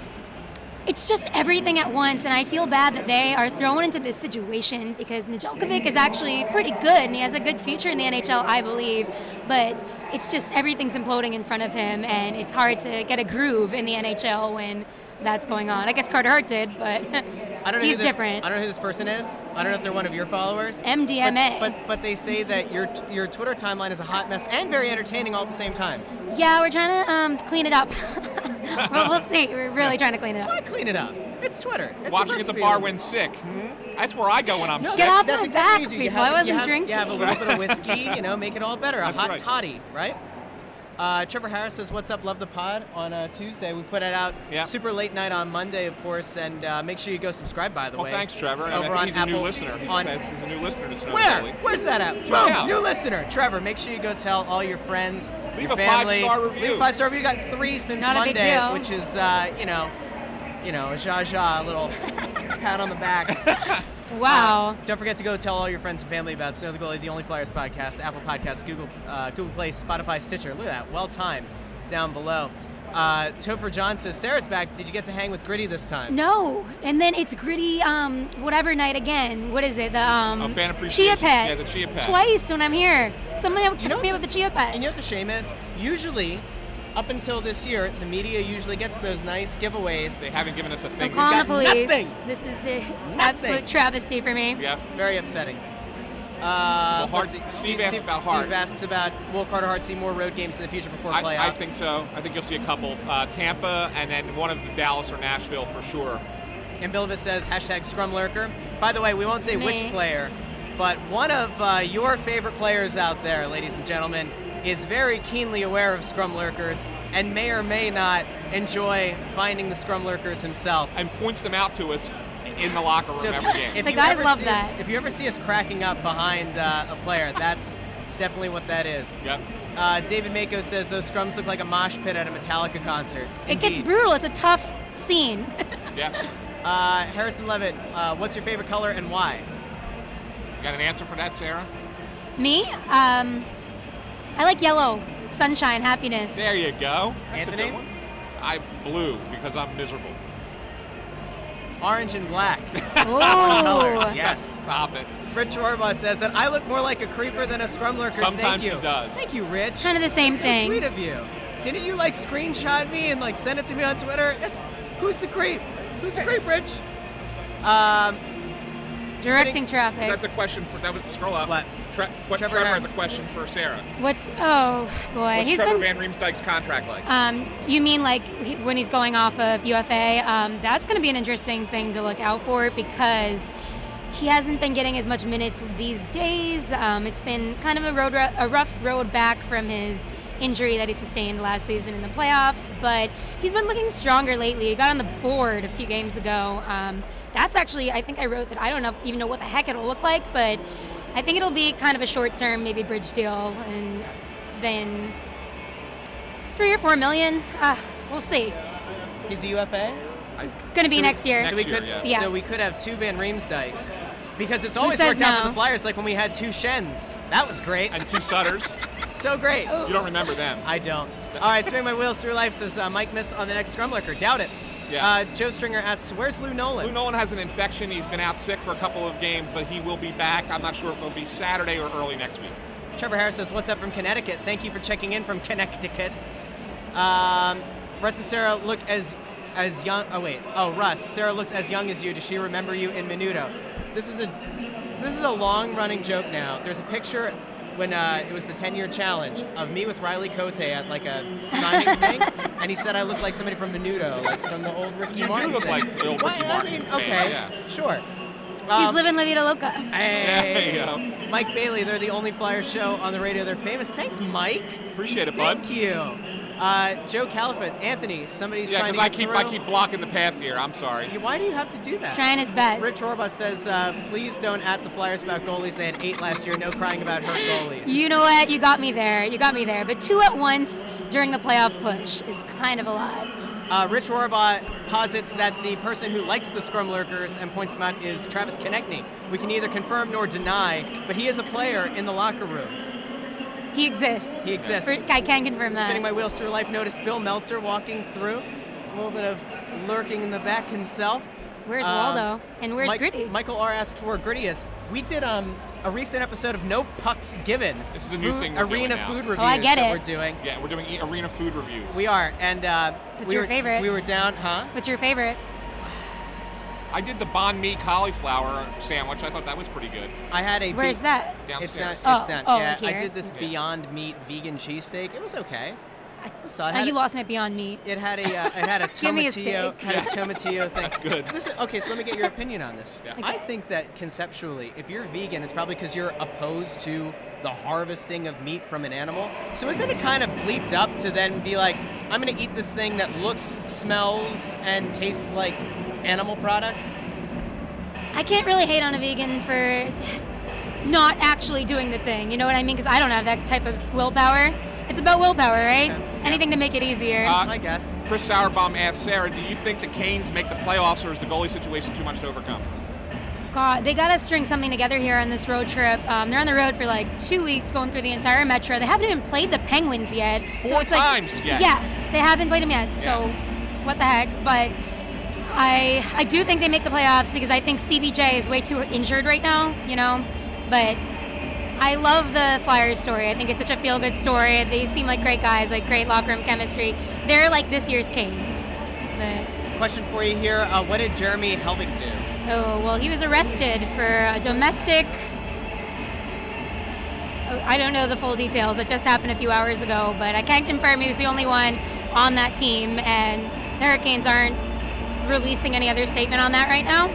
Speaker 6: It's just everything at once, and I feel bad that they are thrown into this situation because Nedeljkovic is actually pretty good and he has a good future in the NHL, I believe. But it's just everything's imploding in front of him, and it's hard to get a groove in the NHL when that's going on. I guess Carter Hart did, but (laughs)
Speaker 2: I don't know
Speaker 6: he's
Speaker 2: who this,
Speaker 6: different.
Speaker 2: I don't know who this person is. I don't know if they're one of your followers.
Speaker 6: MDMA.
Speaker 2: But, but but they say that your your Twitter timeline is a hot mess and very entertaining all at the same time.
Speaker 6: yeah, we're trying to um, clean it up. (laughs) (laughs) well, we'll see. We're really trying to clean it up.
Speaker 2: Why clean it up? It's Twitter. It's
Speaker 3: Watching
Speaker 2: supposed
Speaker 3: at the
Speaker 2: to be
Speaker 3: bar
Speaker 2: a-
Speaker 3: when sick. Hmm? That's where I go when I'm
Speaker 2: No,
Speaker 3: sick.
Speaker 6: Get off
Speaker 2: that's
Speaker 6: my
Speaker 2: exactly
Speaker 6: back,
Speaker 2: what you do. You
Speaker 6: people. I
Speaker 2: have- you
Speaker 6: wasn't
Speaker 2: have-
Speaker 6: drinking.
Speaker 2: You have a little bit of whiskey, you know, make it all better. A
Speaker 3: That's
Speaker 2: hot
Speaker 3: right.
Speaker 2: toddy, right? Uh, Trevor Harris says, "What's up? Love the pod." On uh, Tuesday, we put it out
Speaker 3: Yeah.
Speaker 2: super late night on Monday, of course, and uh, make sure you go subscribe. By the
Speaker 3: Well,
Speaker 2: way,
Speaker 3: thanks, Trevor. And I
Speaker 2: Over
Speaker 3: think
Speaker 2: on
Speaker 3: he's a new
Speaker 2: Apple-
Speaker 3: listener. He
Speaker 2: on-
Speaker 3: says he's a new listener to Snow
Speaker 2: Where?
Speaker 3: Daily.
Speaker 2: Where's that at?
Speaker 3: Check
Speaker 2: Boom!
Speaker 3: it out.
Speaker 2: New listener, Trevor. Make sure you go tell all your friends,
Speaker 3: Leave
Speaker 2: your
Speaker 3: a
Speaker 2: family.
Speaker 3: five-star review.
Speaker 2: Leave a five star review. You got three since
Speaker 6: Not a big
Speaker 2: Monday,
Speaker 6: deal.
Speaker 2: which is uh, you know, you know, a zha zha, a little (laughs) pat on the back. (laughs)
Speaker 6: Wow.
Speaker 2: Don't forget to go tell all your friends and family about Snow the Goalie, the Only Flyers podcast, Apple Podcasts, Google, uh, Google Play, Spotify, Stitcher. Look at that, well timed. Down below. Uh, Topher John says, Sarah's back. Did you get to hang with Gritty this time?
Speaker 6: No, and then it's gritty, um, whatever night again. What is it? The um,
Speaker 3: Oh, fan
Speaker 6: chia pet.
Speaker 3: Yeah, the chia pet.
Speaker 6: Twice when I'm here. Somebody help
Speaker 2: You know
Speaker 6: me
Speaker 2: what
Speaker 6: with the chia pet.
Speaker 2: And you know what the shame is? Usually, up until this year, the media usually gets those nice giveaways.
Speaker 3: They haven't given us a
Speaker 6: I'm
Speaker 3: thing.
Speaker 6: calling the police.
Speaker 2: nothing.
Speaker 6: This is an absolute travesty for me.
Speaker 3: Yeah.
Speaker 2: Very upsetting. Uh,
Speaker 3: Well, Hart-
Speaker 2: let's see.
Speaker 3: Steve asked about
Speaker 2: Steve
Speaker 3: Hart.
Speaker 2: asks about will Carter Hart see more road games in the future before playoffs?
Speaker 3: I, I think so. I think you'll see a couple. Uh, Tampa and then one of the Dallas or Nashville for sure.
Speaker 2: And Bilvis says hashtag Scrum Lurker. By the way, we won't say which player, but one of uh, your favorite players out there, ladies and gentlemen, is very keenly aware of Scrum Lurkers and may or may not enjoy finding the Scrum Lurkers himself.
Speaker 3: And points them out to us in the locker room
Speaker 2: So if,
Speaker 3: every game.
Speaker 2: if
Speaker 6: The
Speaker 2: you
Speaker 6: guys
Speaker 2: ever
Speaker 6: love
Speaker 2: see us-
Speaker 6: that.
Speaker 2: if you ever see us cracking up behind uh, a player, that's definitely what that is.
Speaker 3: yep.
Speaker 2: Uh, David Mako says those scrums look like a mosh pit at a Metallica concert.
Speaker 6: It gets brutal. It's a tough scene. (laughs)
Speaker 3: yeah.
Speaker 2: Uh, Harrison Levitt, uh, what's your favorite color and why?
Speaker 3: You got an answer for that, Sarah?
Speaker 6: me, um, I like yellow. Sunshine, happiness.
Speaker 3: There you go. That's
Speaker 2: Anthony?
Speaker 3: a good one. I blue because I'm miserable.
Speaker 2: Orange and black. (laughs)
Speaker 6: Ooh.
Speaker 2: Yes.
Speaker 3: Stop it.
Speaker 2: Rich Orba says that I look more like a creeper than a scrum lurker.
Speaker 3: Sometimes
Speaker 2: Thank you.
Speaker 3: he does.
Speaker 2: Thank you, Rich.
Speaker 6: Kind of the same
Speaker 2: That's so
Speaker 6: thing.
Speaker 2: sweet of you. Didn't you like screenshot me and like send it to me on Twitter? It's who's the creep? Who's the creep, Rich? Um,
Speaker 6: Directing traffic.
Speaker 3: That's a question for. That was, scroll up.
Speaker 2: What?
Speaker 3: Tre- what
Speaker 2: Trevor
Speaker 3: Trevor, has a question for Sarah.
Speaker 6: What's oh boy,
Speaker 3: What's
Speaker 6: he's
Speaker 3: Trevor
Speaker 6: been.
Speaker 3: Van Riemsdyk's contract like?
Speaker 6: Um, you mean like he- when he's going off of UFA? Um, that's going to be an interesting thing to look out for because he hasn't been getting as much minutes these days. Um, it's been kind of a road a rough road back from his injury that he sustained last season in the playoffs, but he's been looking stronger lately. He got on the board a few games ago. Um, that's actually I think I wrote that I don't know even know what the heck it'll look like, but I think it'll be kind of a short term, maybe bridge deal, and then three or four million. Uh, we'll see.
Speaker 2: he's a UFA.
Speaker 6: Going to be
Speaker 2: So
Speaker 6: next year.
Speaker 3: Next
Speaker 2: so we
Speaker 3: year,
Speaker 2: could,
Speaker 3: yeah.
Speaker 6: Yeah.
Speaker 2: so we could have two Van Riemsdyks. Because it's always
Speaker 6: says
Speaker 2: worked out for the Flyers, like when we had two Schenns. That was great.
Speaker 3: and two Sutters. (laughs)
Speaker 2: so great.
Speaker 6: Oh.
Speaker 3: You don't remember them.
Speaker 2: I don't. All right, spinning my wheels through life says uh, Mike Miss on the next scrum lurker. Doubt it.
Speaker 3: Yeah.
Speaker 2: Uh, Joe Stringer asks, "Where's Lou Nolan?"
Speaker 3: Lou Nolan has an infection. He's been out sick for a couple of games, but he will be back. I'm not sure if it'll be Saturday or early next week.
Speaker 2: Trevor Harris says, "What's up from Connecticut? Thank you for checking in from Connecticut." Um, Russ and Sarah look as as young. Oh wait. Oh Russ, Sarah looks as young as you. Does she remember you in Menudo? This is a this is a long running joke now. There's a picture when uh, it was the 10 year challenge of me with Riley Cote at like a signing (laughs) thing, and he said I look like somebody from Menudo, like from the old Ricky
Speaker 3: You do look
Speaker 2: thing.
Speaker 3: like the old
Speaker 2: Well,
Speaker 3: Ricky
Speaker 2: I
Speaker 3: Martin
Speaker 2: mean,
Speaker 3: thing,
Speaker 2: okay,
Speaker 3: yeah.
Speaker 2: sure.
Speaker 6: He's
Speaker 2: Um,
Speaker 6: living La Vida Loca.
Speaker 2: Hey,
Speaker 3: There you.
Speaker 2: Mike Bailey, they're the only flyer show on the radio. They're famous. Thanks, Mike.
Speaker 3: Appreciate it, bud.
Speaker 2: Thank you. Uh, Joe Califat, Anthony, somebody's
Speaker 3: Yeah,
Speaker 2: trying
Speaker 3: because
Speaker 2: to
Speaker 3: I
Speaker 2: get
Speaker 3: keep I keep blocking the path here. I'm sorry.
Speaker 2: Why do you have to do that?
Speaker 6: He's trying his best.
Speaker 2: Rich Orba says, uh, please don't at the Flyers about goalies. They had eight last year. No crying about hurt goalies.
Speaker 6: You know what? You got me there. You got me there. But two at once during the playoff push is kind of a lot.
Speaker 2: Uh, Rich Orba posits that the person who likes the scrum lurkers and points them out is Travis Konecny. We can neither confirm nor deny, but he is a player in the locker room.
Speaker 6: He exists.
Speaker 2: He exists.
Speaker 6: For- I can confirm that.
Speaker 2: Spinning my wheels through life. Notice Bill Meltzer walking through. A little bit of lurking in the back himself.
Speaker 6: Where's
Speaker 2: Um,
Speaker 6: Waldo? And where's
Speaker 2: Mike-
Speaker 6: Gritty?
Speaker 2: Michael R asked where Gritty is. We did um, a recent episode of No Pucks Given.
Speaker 3: This is a new
Speaker 2: Food-
Speaker 3: thing we're doing
Speaker 2: Arena
Speaker 3: now.
Speaker 2: food
Speaker 3: Oh,
Speaker 2: reviews
Speaker 6: I get
Speaker 2: that
Speaker 6: it.
Speaker 2: we're doing.
Speaker 3: Yeah, we're doing arena food reviews.
Speaker 2: We are, and uh,
Speaker 6: What's
Speaker 2: we
Speaker 6: your
Speaker 2: were,
Speaker 6: favorite?
Speaker 2: We were down, huh?
Speaker 6: What's your favorite?
Speaker 3: I did the banh mi cauliflower sandwich. I thought that was pretty good.
Speaker 2: I had a.
Speaker 6: Where's
Speaker 2: be-
Speaker 6: that?
Speaker 2: It's
Speaker 3: Downstairs.
Speaker 2: not. It's
Speaker 6: Oh,
Speaker 2: not.
Speaker 6: oh,
Speaker 2: yeah, I
Speaker 6: here?
Speaker 2: did this Beyond Meat vegan cheesesteak. It was okay. (laughs) I saw it. Had
Speaker 6: you
Speaker 2: a-
Speaker 6: lost me at Beyond Meat.
Speaker 2: It had a. Uh, it had a (laughs)
Speaker 6: Give me a
Speaker 2: tomatillo.
Speaker 6: steak.
Speaker 2: Had a tomatillo (laughs) thing.
Speaker 3: That's good.
Speaker 2: Listen, okay, so let me get your opinion on this.
Speaker 3: Yeah.
Speaker 2: I think that conceptually, if you're vegan, it's probably because you're opposed to the harvesting of meat from an animal. So isn't it kind of bleeped up to then be like, I'm going to eat this thing that looks, smells, and tastes like animal product?
Speaker 6: I can't really hate on a vegan for not actually doing the thing. You know what I mean? Because I don't have that type of willpower. It's about willpower, right?
Speaker 2: Okay.
Speaker 6: Anything to make it easier.
Speaker 3: Uh,
Speaker 2: I guess.
Speaker 3: Chris Sauerbaum asked Sarah, "Do you think the Canes make the playoffs, or is the goalie situation too much to overcome?"
Speaker 6: God, they got to string something together here on this road trip. Um, they're on the road for like two weeks, going through the entire metro. They haven't even played the Penguins yet. so
Speaker 3: Four
Speaker 6: it's like,
Speaker 3: times yet.
Speaker 6: Yeah, they haven't played them yet. So, what the heck? But I I do think they make the playoffs because I think CBJ is way too injured right now. You know, but I love the Flyers story. I think it's such a feel good story. They seem like great guys, like great locker room chemistry. They're like this year's Canes. But
Speaker 2: Question for you here. Uh, what did Jeremy Helvig do?
Speaker 6: Oh, well, he was arrested for a domestic. Oh, I don't know the full details. It just happened a few hours ago, but I can confirm he was the only one on that team, and the Hurricanes aren't releasing any other statement on that right now.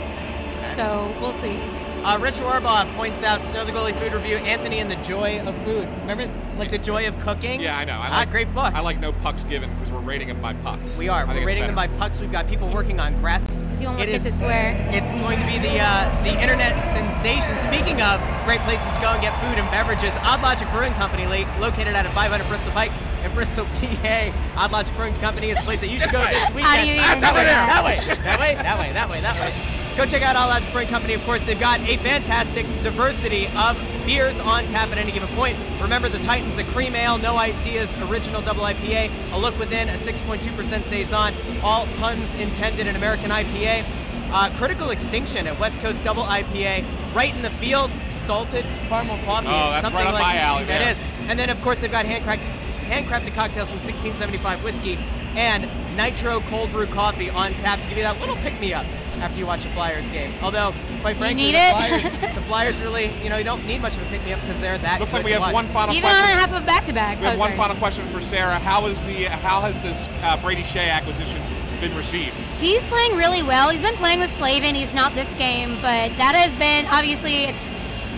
Speaker 6: So we'll see.
Speaker 2: Uh, Rich Warbaugh points out Snow the Goalie Food Review, Anthony and the Joy of Food. Remember, like the joy of cooking?
Speaker 3: Yeah, I know. I
Speaker 2: ah,
Speaker 3: like,
Speaker 2: great book.
Speaker 3: I like no pucks given because we're rating them by pucks.
Speaker 2: We are.
Speaker 3: I
Speaker 2: We're rating them by pucks. We've got people working on graphics.
Speaker 6: 'Cause you almost
Speaker 2: It
Speaker 6: get
Speaker 2: is-
Speaker 6: to swear.
Speaker 2: It's going to be the uh, the internet sensation. Speaking of great places to go and get food and beverages, Odd Logic Brewing Company, located at a 500 Bristol Pike in Bristol, (laughs) PA. Odd Logic Brewing Company is a place that you should go this weekend.
Speaker 6: How do you even
Speaker 2: That's how
Speaker 6: say that?
Speaker 2: That way, that way, that way, that way, that way. Go check out Odd Logic Brewing Company. Of course, they've got a fantastic diversity of beers on tap at any given point. Remember the Titans, a cream ale, no ideas, original double IPA, a look within, a 6.2% saison, all puns intended, an American IPA. Uh, Critical Extinction at West Coast Double IPA, right in the fields, salted caramel coffee.
Speaker 3: Oh, that's
Speaker 2: something
Speaker 3: right up
Speaker 2: like
Speaker 3: my alley
Speaker 2: That
Speaker 3: there.
Speaker 2: is. And then, of course, they've got handcrafted, handcrafted cocktails from 1675 whiskey and nitro cold brew coffee on tap to give you that little pick me up after you watch a Flyers game. Although, quite frankly,
Speaker 6: need
Speaker 2: the,
Speaker 6: it?
Speaker 2: Flyers, (laughs) the Flyers really, you know, you don't need much of a pick me up because they're that.
Speaker 3: Looks
Speaker 2: good
Speaker 3: like we have one final
Speaker 6: Even on a
Speaker 3: question.
Speaker 6: half of back to back.
Speaker 3: we have one final question for Sarah. How is the how has this uh, Brady Skjei acquisition been received?
Speaker 6: He's playing really well. He's been playing with Slavin. He's not this game, but that has been obviously it's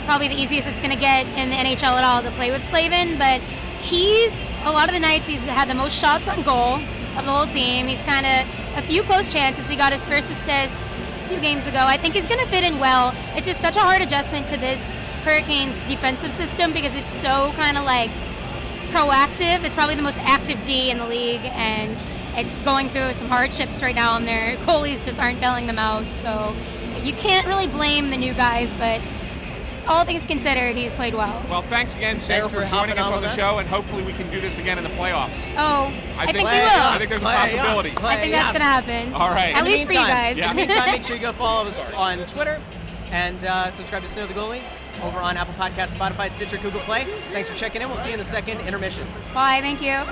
Speaker 6: probably the easiest it's going to get in the NHL at all to play with Slavin. But he's a lot of the nights he's had the most shots on goal of the whole team. He's kind of a few close chances. He got his first assist a few games ago. I think he's going to fit in well. It's just such a hard adjustment to this Hurricanes defensive system because it's so kind of like proactive. It's probably the most active D in the league, and it's going through some hardships right now, and their goalies just aren't bailing them out. So you can't really blame the new guys, but all things considered, he's played well.
Speaker 3: Well, thanks again, Sarah,
Speaker 2: Thanks for
Speaker 3: for joining us
Speaker 2: on
Speaker 3: on the
Speaker 2: us.
Speaker 3: show, and hopefully we can do this again in the playoffs.
Speaker 6: Oh, I, think, we will.
Speaker 3: I think there's a
Speaker 2: Play us,
Speaker 3: possibility.
Speaker 2: play
Speaker 6: I think that's going to happen.
Speaker 3: All right.
Speaker 6: At
Speaker 2: In the
Speaker 6: least for you guys.
Speaker 3: Yeah.
Speaker 2: In the meantime, make sure you go follow us on Twitter and uh, subscribe to Snow the Goalie over on Apple Podcast, Spotify, Stitcher, Google Play. Thanks for checking in. We'll see you in the second intermission.
Speaker 6: Bye. Thank you.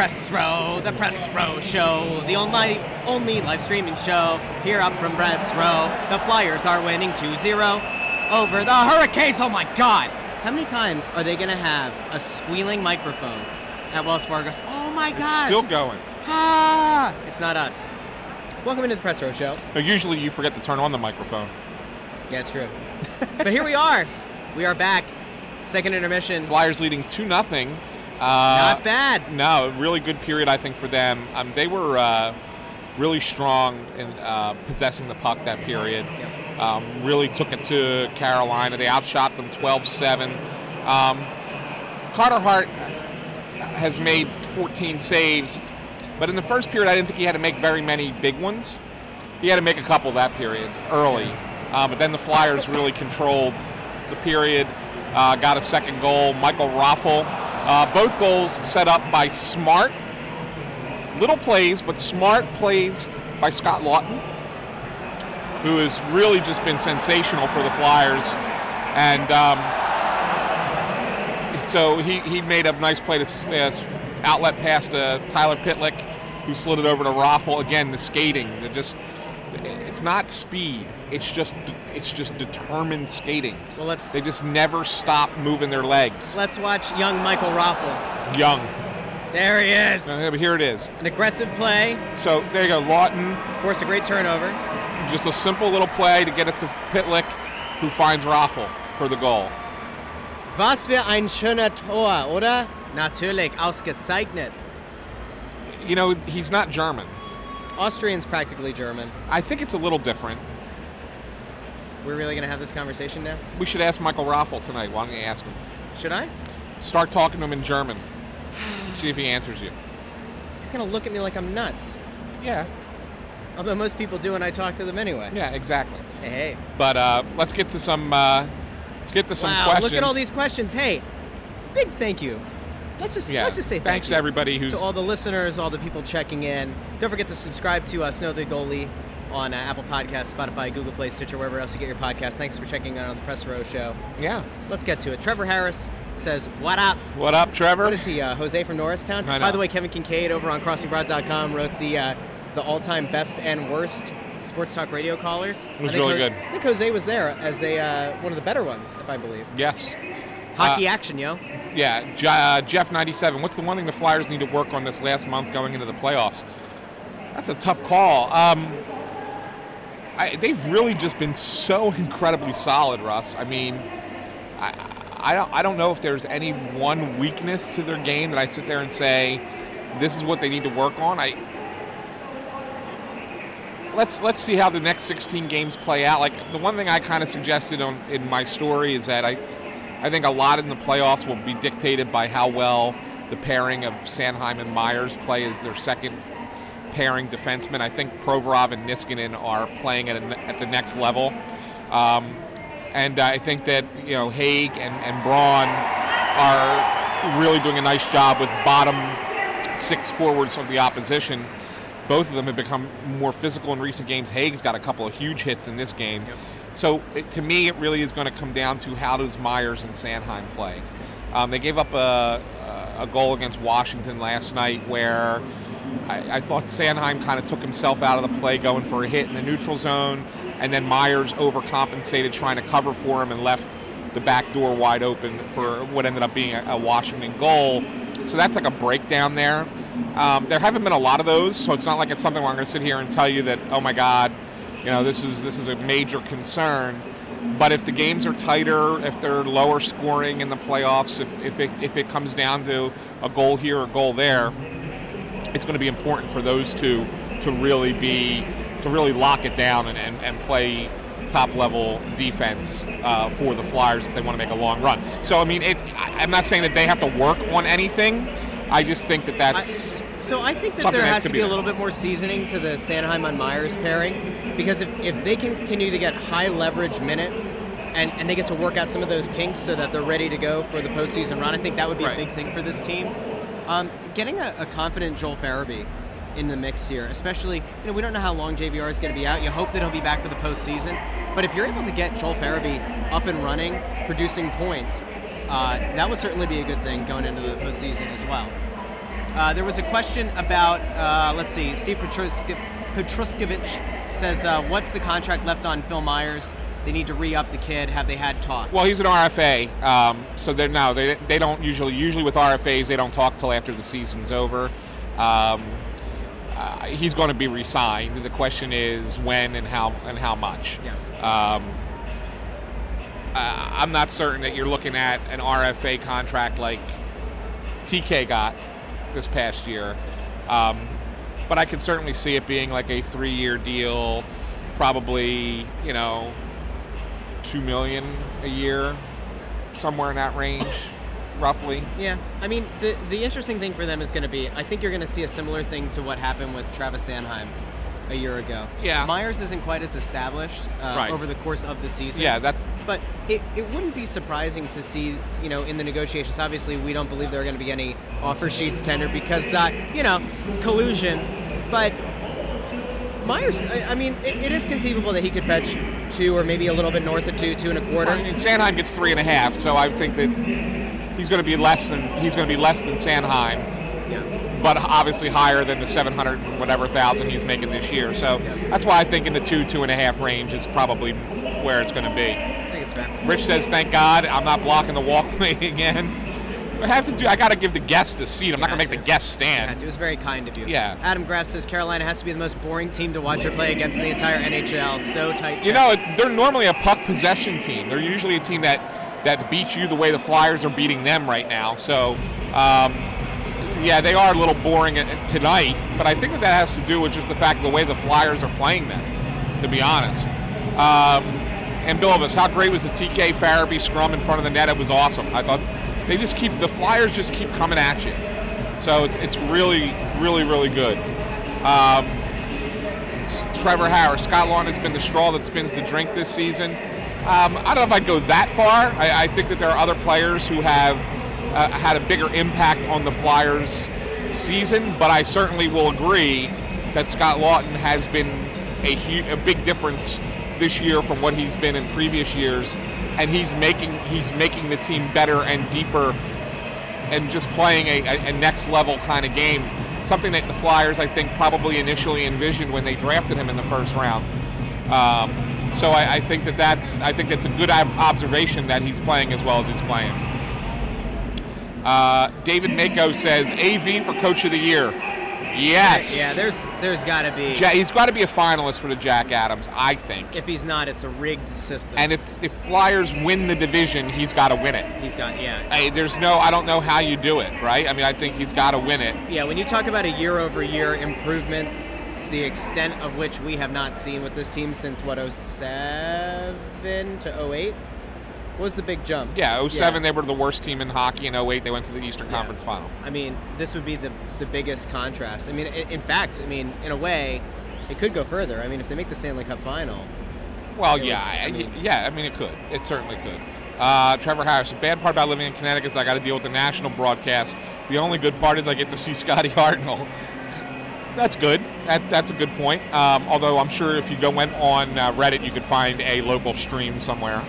Speaker 2: Press Row, the Press Row Show, the only only live streaming show here up from Press Row. The Flyers are winning 2-0 over the Hurricanes. Oh my God! How many times are they gonna have a squealing microphone at Wells Fargo? Oh my
Speaker 3: It's
Speaker 2: God!
Speaker 3: still going.
Speaker 2: Ah! It's not us. Welcome into the Press Row Show.
Speaker 3: Now, usually you forget to turn on the microphone.
Speaker 2: Yeah, it's true. but here we are. We are back. Second intermission.
Speaker 3: Flyers leading 2 nothing. Uh,
Speaker 2: Not bad.
Speaker 3: No, a really good period, I think, for them. Um, they were uh, really strong in uh, possessing the puck that period. Um, really took it to Carolina. They outshot them 12 7. Um, Carter Hart has made 14 saves, but in the first period, I didn't think he had to make very many big ones. He had to make a couple that period early. Uh, but then the Flyers really controlled the period, uh, got a second goal. Michael Raffl. Uh, both goals set up by smart, little plays, but smart plays by Scott Laughton, who has really just been sensational for the Flyers. And um, so he, he made a nice play to uh, outlet pass to Tyler Pitlick, who slid it over to Raffl. Again, the skating, just it's not speed. It's just it's just determined skating.
Speaker 2: Well, let's
Speaker 3: They just never stop moving their legs.
Speaker 2: let's watch young Michael Raffl.
Speaker 3: Young.
Speaker 2: There he is.
Speaker 3: Uh, but here it is.
Speaker 2: An aggressive play,
Speaker 3: So there you go. Laughton,
Speaker 2: of course, a great turnover.
Speaker 3: just a simple little play to get it to Pitlick, who finds Raffl for the goal.
Speaker 2: Was für ein schöner Tor, oder? Natürlich, ausgezeichnet.
Speaker 3: You know, he's not German.
Speaker 2: Austrian's practically German.
Speaker 3: I think it's a little different.
Speaker 2: We're really gonna have this conversation now?
Speaker 3: We should ask Michael Raffl tonight. Why don't you ask him?
Speaker 2: Should I?
Speaker 3: Start talking to him in German. (sighs) See if he answers you.
Speaker 2: He's gonna look at me like I'm nuts.
Speaker 3: Yeah.
Speaker 2: Although most people do when I talk to them anyway.
Speaker 3: Yeah, exactly.
Speaker 2: Hey, hey.
Speaker 3: But uh, let's get to some. Uh, let's get to some
Speaker 2: wow,
Speaker 3: questions.
Speaker 2: look at all these questions. Hey, big thank you. Let's just
Speaker 3: Yeah.
Speaker 2: let's just say thank
Speaker 3: Thanks
Speaker 2: you
Speaker 3: to everybody who's-
Speaker 2: to all the listeners, all the people checking in. Don't forget to subscribe to uh, Snow the Goalie on uh, Apple Podcasts, Spotify, Google Play, Stitcher, wherever else you get your podcast. Thanks for checking out on the Press Row Show.
Speaker 3: Yeah.
Speaker 2: Let's get to it. Trevor Harris says, "What up?"
Speaker 3: What up, Trevor?
Speaker 2: What is he? Uh, Jose from Norristown.
Speaker 3: I know.
Speaker 2: By the way, Kevin Kinkead over on CrossingBroad.com wrote the uh, the all-time best and worst sports talk radio callers.
Speaker 3: It was
Speaker 2: I think
Speaker 3: really
Speaker 2: Jo-
Speaker 3: good.
Speaker 2: I think Jose was there as a uh, one of the better ones, if I believe.
Speaker 3: Yes.
Speaker 2: Hockey
Speaker 3: Uh,
Speaker 2: action, yo.
Speaker 3: Yeah. J- uh, Jeff ninety seven. What's the one thing the Flyers need to work on this last month going into the playoffs? That's a tough call. Um, I, they've really just been so (laughs) incredibly solid, Russ. I mean, I, I don't I don't know if there's any one weakness to their game that I sit there and say this is what they need to work on. I let's let's see how the next 16 games play out. Like the one thing I kind of suggested on in my story is that I I think a lot in the playoffs will be dictated by how well the pairing of Sanheim and Myers play as their second pairing defensemen. I think Provorov and Niskanen are playing at, a, at the next level. Um, and I think that you know Hagg and, and Braun are really doing a nice job with bottom six forwards of the opposition. Both of them have become more physical in recent games. Hagg's got a couple of huge hits in this game. So it, to me, it really is going to come down to how does Myers and Sanheim play. Um, they gave up a, a goal against Washington last night where I, I thought Sanheim kind of took himself out of the play going for a hit in the neutral zone, and then Myers overcompensated trying to cover for him and left the back door wide open for what ended up being a, a Washington goal. So that's like a breakdown there. Um, there haven't been a lot of those, so it's not like it's something where I'm going to sit here and tell you that, oh my God, you know, this is this is a major concern. But if the games are tighter, if they're lower scoring in the playoffs, if, if, it, if it comes down to a goal here or a goal there, it's going to be important for those two to really be to really lock it down and, and, and play top level defense uh, for the Flyers if they want to make a long run. So I mean, it, I- I'm not saying that they have to work on anything. I just think that that's
Speaker 2: So I think that there has to
Speaker 3: be
Speaker 2: be a little bit more seasoning to the Sanheim on Myers pairing because if, if they continue to get high leverage minutes and, and they get to work out some of those kinks so that they're ready to go for the postseason run, I think that would be
Speaker 3: Right.
Speaker 2: a big thing for this team. Um, getting a, a confident Joel Farabee in the mix here. Especially, you know, we don't know how long JVR is going to be out. You hope that he'll be back for the postseason. But if you're able to get Joel Farabee up and running, producing points, uh, that would certainly be a good thing going into the postseason as well. Uh, there was a question about, uh, let's see, Steve Petrusk- Petruskevich says, uh, what's the contract left on Phil Myers? They need to re-up the kid. Have they had talks?
Speaker 3: Well, he's an RFA, um, so they're no, they, they don't usually usually with RFAs they don't talk till after the season's over. Um, uh, he's going to be re-signed. The question is when and how and how much.
Speaker 2: Yeah.
Speaker 3: Um, uh, I'm not certain that you're looking at an RFA contract like TK got this past year, um, but I can certainly see it being like a three-year deal, probably you know two million a year, somewhere in that range, roughly.
Speaker 2: Yeah, I mean, the the interesting thing for them is going to be, I think you're going to see a similar thing to what happened with Travis Sanheim a year ago.
Speaker 3: Yeah.
Speaker 2: Myers isn't quite as established uh,
Speaker 3: Right.
Speaker 2: over the course of the season.
Speaker 3: Yeah, that
Speaker 2: But it, it wouldn't be surprising to see, you know, in the negotiations. Obviously, we don't believe there are going to be any offer sheets tendered because, uh, you know, collusion. But Myers, I, I mean, it, it is conceivable that he could fetch two or maybe a little bit north of two, two and a quarter.
Speaker 3: And Sanheim gets three and a half, so I think that he's going to be less than he's going to be less than Sanheim,
Speaker 2: Yeah.
Speaker 3: but obviously higher than the 700 whatever thousand he's making this year. So that's why I think in the two two and a half range is probably where it's going to be.
Speaker 2: I think it's fair.
Speaker 3: Rich says, "Thank God I'm not blocking the walkway (laughs) again." I have to do. I got to give the guests a seat. I'm not going to make the guests stand.
Speaker 2: It was very kind of you.
Speaker 3: Yeah.
Speaker 2: Adam Graff says Carolina has to be the most boring team to watch or play against in the entire NHL. So tight.
Speaker 3: You know, they're normally a puck possession team. They're usually a team that that beats you the way the Flyers are beating them right now. So, um, yeah, they are a little boring tonight. But I think that that has to do with just the fact the way the Flyers are playing them. To be honest. Um, and Bilvis, how great was the TK Farabee scrum in front of the net? It was awesome. I thought they just keep the Flyers just keep coming at you. So it's it's really really really good. Um, Trevor Harris. Scott Laughton has been the straw that spins the drink this season. Um, I don't know if I'd go that far. I, I think that there are other players who have uh, had a bigger impact on the Flyers' season, but I certainly will agree that Scott Laughton has been a, hu- a big difference this year from what he's been in previous years, and he's making he's making the team better and deeper and just playing a, a, a next level kind of game. Something that the Flyers, I think, probably initially envisioned when they drafted him in the first round. Um, so I, I think that that's I think that's a good observation that he's playing as well as he's playing. Uh, David Mako says AV for Coach of the Year. Yes.
Speaker 2: Yeah, there's there's got to be.
Speaker 3: Ja- he's got to be a finalist for the Jack Adams, I think.
Speaker 2: if he's not, it's a rigged system.
Speaker 3: And if the Flyers win the division, he's got to win it.
Speaker 2: he's got yeah.
Speaker 3: Hey, there's no, I don't know how you do it, right? I mean, I think he's got to win it.
Speaker 2: Yeah, when you talk about a year over year improvement, the extent of which we have not seen with this team since what 07 to 08 was the big jump.
Speaker 3: Yeah, 07, they were the worst team in hockey. In 08, they went to the Eastern
Speaker 2: Yeah.
Speaker 3: Conference Final.
Speaker 2: I mean, this would be the the biggest contrast. I mean, in fact, I mean, in a way, it could go further. I mean, if they make the Stanley Cup final,
Speaker 3: Well,
Speaker 2: would-
Speaker 3: yeah,
Speaker 2: I
Speaker 3: I-
Speaker 2: mean-
Speaker 3: yeah. I mean, it could. It certainly could. Uh, Trevor Harris. The bad part about living in Connecticut is I got to deal with the national broadcast. The only good part is I get to see (laughs) Scotty Hartnell. That's good. That, that's a good point. Um, although I'm sure if you go went on uh, Reddit, you could find a local stream somewhere,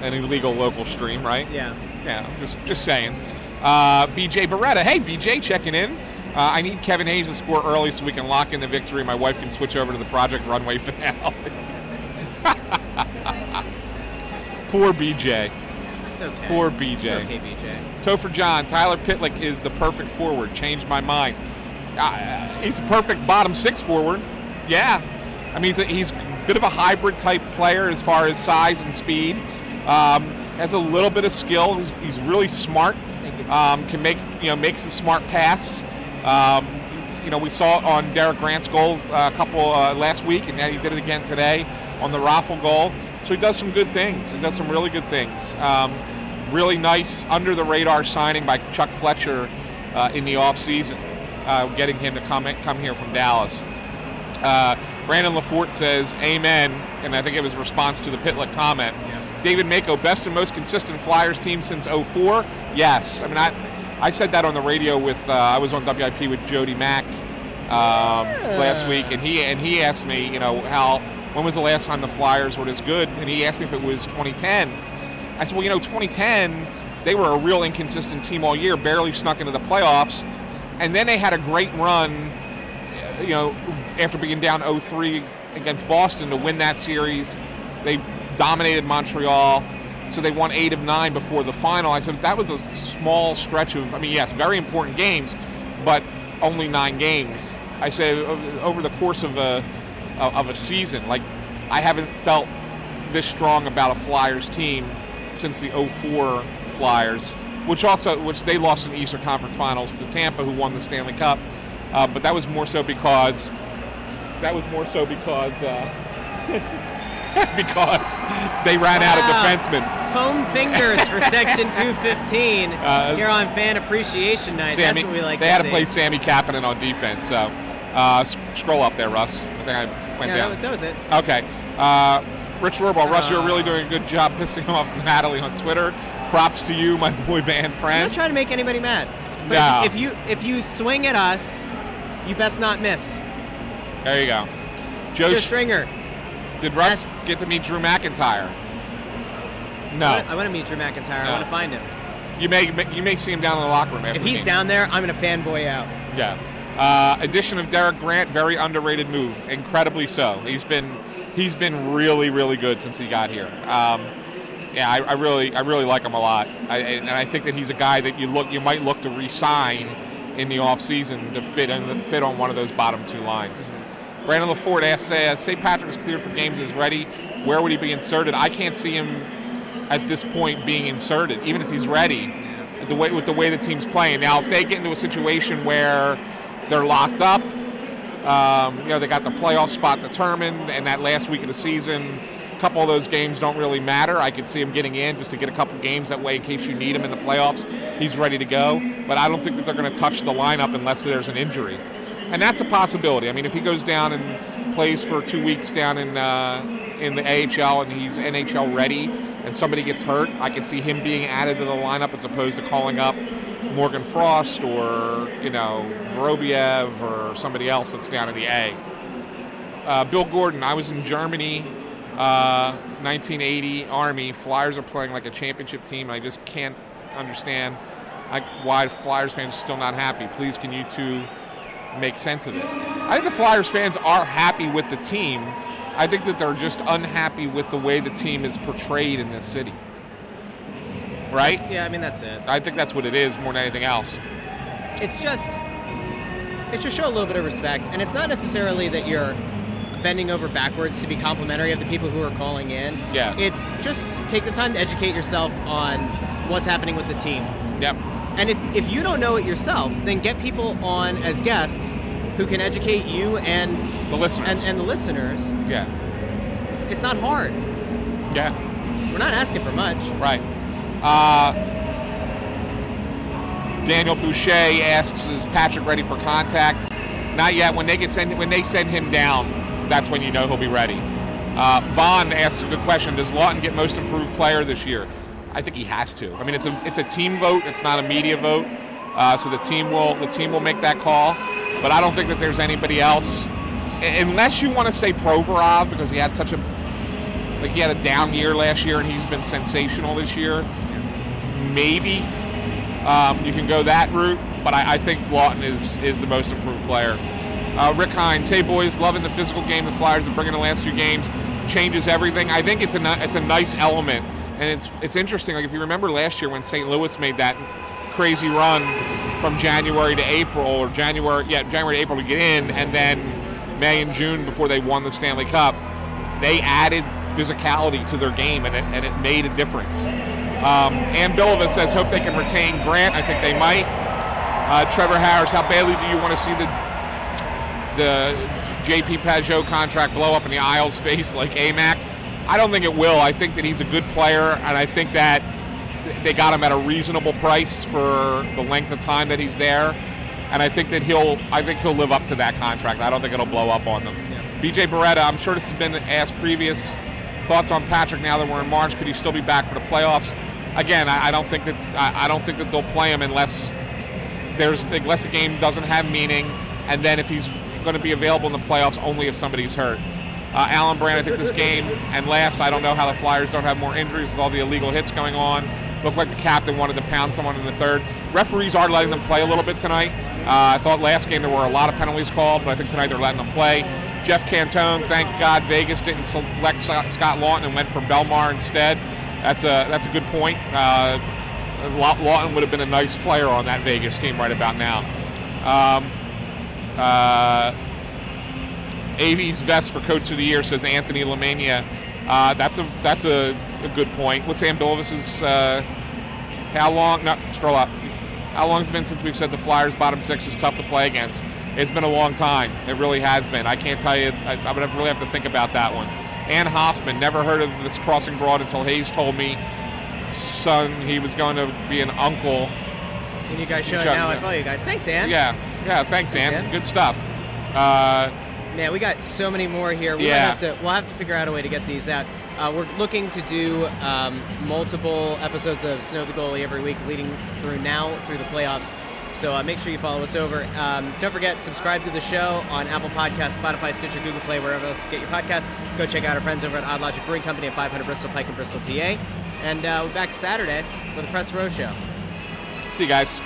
Speaker 3: an illegal local stream, right?
Speaker 2: yeah.
Speaker 3: Yeah, just just saying. Uh, BJ Beretta, hey BJ, checking in. Uh, I need Kevin Hayes to score early so we can lock in the victory. My wife can switch over to the Project Runway (laughs) finale. (laughs) Poor BJ.
Speaker 2: It's okay.
Speaker 3: Poor BJ.
Speaker 2: It's okay, BJ.
Speaker 3: Topher John, Tyler Pitlick is the perfect forward. Changed my mind. Uh, he's a perfect bottom six forward. Yeah. I mean, he's a, he's a bit of a hybrid type player as far as size and speed. Um, has a little bit of skill. He's, he's really smart. Um, can make you know makes a smart pass. Um, you know, we saw it on Derek Grant's goal uh, a couple uh, last week, and then he did it again today on the Raffl goal. So he does some good things. He does some really good things. Um, really nice under the radar signing by Chuck Fletcher uh, in the offseason, uh, getting him to come come here from Dallas. Uh, Brandon Lafort says, "Amen," and I think it was response to the Pitlick comment. David Mako, best and most consistent Flyers team since 04? Yes. I mean, I, I said that on the radio with, uh, I was on WIP with Jody Mack um, last week, and he and he asked me, you know, how when was the last time the Flyers were this good? And he asked me if it was 2010. I said, well, you know, 2010 they were a real inconsistent team all year, barely snuck into the playoffs, and then they had a great run, you know, after being down 0-3 against Boston to win that series. They dominated Montreal. So they won eight of nine before the final. I said that was a small stretch of, I mean, yes, very important games, but only nine games. I said over the course of a of a season, like I haven't felt this strong about a Flyers team since the 04 Flyers, which also which they lost in the Eastern Conference Finals to Tampa, who won the Stanley Cup. Uh, but that was more so because that was more so because uh, (laughs) (laughs) because they ran out of
Speaker 2: Wow.
Speaker 3: defensemen.
Speaker 2: Foam fingers for Section (laughs) 215
Speaker 3: Uh,
Speaker 2: here on Fan Appreciation Night.
Speaker 3: Sami,
Speaker 2: That's what we like
Speaker 3: they had to
Speaker 2: see.
Speaker 3: play Sami Kapanen on defense. So uh, scroll up there, Russ. I think I went
Speaker 2: Yeah,
Speaker 3: down.
Speaker 2: that, that was it.
Speaker 3: Okay. Uh, Rich Rorball, Russ, you're
Speaker 2: Uh.
Speaker 3: really doing a good job pissing (laughs) off Natalie on Twitter. Props to you, my boy band
Speaker 2: I'm not
Speaker 3: friend.
Speaker 2: trying to make anybody mad. But
Speaker 3: No.
Speaker 2: if you if you swing at us, you best not miss.
Speaker 3: There you go. Joe,
Speaker 2: Stringer.
Speaker 3: Did Russ get to meet Drew McIntyre? No.
Speaker 2: I want to meet Drew McIntyre. I want to find him.
Speaker 3: You may you may see him down in the locker room after
Speaker 2: If he's down there, I'm gonna fanboy out.
Speaker 3: Yeah. Uh, addition of Derek Grant, very underrated move, incredibly so. He's been he's been really really good since he got here. Um, yeah, I, I really I really like him a lot, I, and I think that he's a guy that you look you might look to re-sign in the offseason to fit in fit on one of those bottom two lines. Brandon LaFord asks, uh, St. Patrick is cleared for games and is ready. Where would he be inserted? I can't see him at this point being inserted, even if he's ready. The way with the way the team's playing now, if they get into a situation where they're locked up, um, you know they got the playoff spot determined, and that last week of the season, a couple of those games don't really matter. I could see him getting in just to get a couple games that way in case you need him in the playoffs. He's ready to go, but I don't think that they're going to touch the lineup unless there's an injury, and that's a possibility. I mean, if he goes down and plays for two weeks down in uh, in the AHL and he's NHL ready, and somebody gets hurt, I can see him being added to the lineup as opposed to calling up Morgan Frost or you know Vorobyev or somebody else that's down in the A. Uh, Bill Gordon, I was in Germany, uh, 1980 Army. Flyers are playing like a championship team. I just can't understand like, why Flyers fans are still not happy. Please, can you two make sense of it? I think the Flyers fans are happy with the team. I think that they're just unhappy with the way the team is portrayed in this city. Right?
Speaker 2: Yeah, I mean that's it.
Speaker 3: I think that's what it is more than anything else.
Speaker 2: It's just it's just show a little bit of respect, and it's not necessarily that you're bending over backwards to be complimentary of the people who are calling in.
Speaker 3: Yeah.
Speaker 2: It's just take the time to educate yourself on what's happening with the team.
Speaker 3: Yep.
Speaker 2: And if, if you don't know it yourself, then get people on as guests who can educate you and
Speaker 3: The listeners.
Speaker 2: and, and the listeners.
Speaker 3: yeah.
Speaker 2: It's not hard.
Speaker 3: Yeah.
Speaker 2: We're not asking for much.
Speaker 3: Right. Uh, Daniel Boucher asks, "Is Patrick ready for contact?" Not yet. When they get send when they send him down, that's when you know he'll be ready. Uh, Vaughn asks a good question: Does Laughton get Most Improved Player this year? I think he has to. I mean, it's a it's a team vote. It's not a media vote. Uh, so the team will the team will make that call. But I don't think that there's anybody else, unless you want to say Provorov because he had such a like he had a down year last year and he's been sensational this year. Maybe um, you can go that route, but I, I think Laughton is is the most improved player. Uh, Rick Hines, hey boys, loving the physical game the Flyers are bringing the last two games. Changes everything. I think it's a it's a nice element, and it's it's interesting. Like if you remember last year when St. Louis made that crazy run from January to April, or January yeah January to April to get in, and then May and June before they won the Stanley Cup, they added physicality to their game, and it, and it made a difference. Um, Ann Bilova says, hope they can retain Grant. I think they might. Uh, Trevor Harris, how badly do you want to see the the JP Pageau contract blow up in the aisles face like AMAC? I don't think it will. I think that he's a good player, and I think that they got him at a reasonable price for the length of time that he's there. And I think that he'll, I think he'll live up to that contract. I don't think it'll blow up on them. BJ Beretta, I'm sure this has been asked previous. Thoughts on Patrick now that we're in March? Could he still be back for the playoffs? Again, I, I don't think that I, I don't think that they'll play him unless there's unless the game doesn't have meaning and then if he's going to be available in the playoffs, only if somebody's hurt. Uh, Alan Brand, I think this game, and last, I don't know how the Flyers don't have more injuries with all the illegal hits going on. Looked like the captain wanted to pound someone in the third. Referees are letting them play a little bit tonight. Uh, I thought last game there were a lot of penalties called, but I think tonight they're letting them play. Jeff Cantone, thank God Vegas didn't select Scott Laughton and went for Bellemare instead. That's a that's a good point. Uh, Laughton would have been a nice player on that Vegas team right about now. Um, uh, AV's vest for Coach of the Year says Anthony Lamania. Uh, that's a that's a, a good point. What's Sam Bilvis's? Uh, how long? No, scroll up. How long has it been since we've said the Flyers bottom six is tough to play against? It's been a long time. It really has been. I can't tell you. I, I would have really have to think about that one. Ann Hoffman never heard of this crossing broad until Hayes told me. Son, he was going to be an uncle.
Speaker 2: Can you guys show it now? I follow you guys. Thanks, Ann.
Speaker 3: Yeah, yeah. Thanks, Ann.
Speaker 2: Ann.
Speaker 3: Good stuff. Uh,
Speaker 2: Man, we got so many more here. We
Speaker 3: yeah.
Speaker 2: have to, we'll have to figure out a way to get these out. Uh, we're looking to do um, multiple episodes of Snow the Goalie every week, leading through now through the playoffs. So uh, make sure you follow us over. Um, don't forget, subscribe to the show on Apple Podcasts, Spotify, Stitcher, Google Play, wherever else you get your podcasts. Go check out our friends over at Odd Logic Brewing Company at 500 Bristol Pike in Bristol, PA. And uh, we're back Saturday for the Press Row Show.
Speaker 3: see you guys.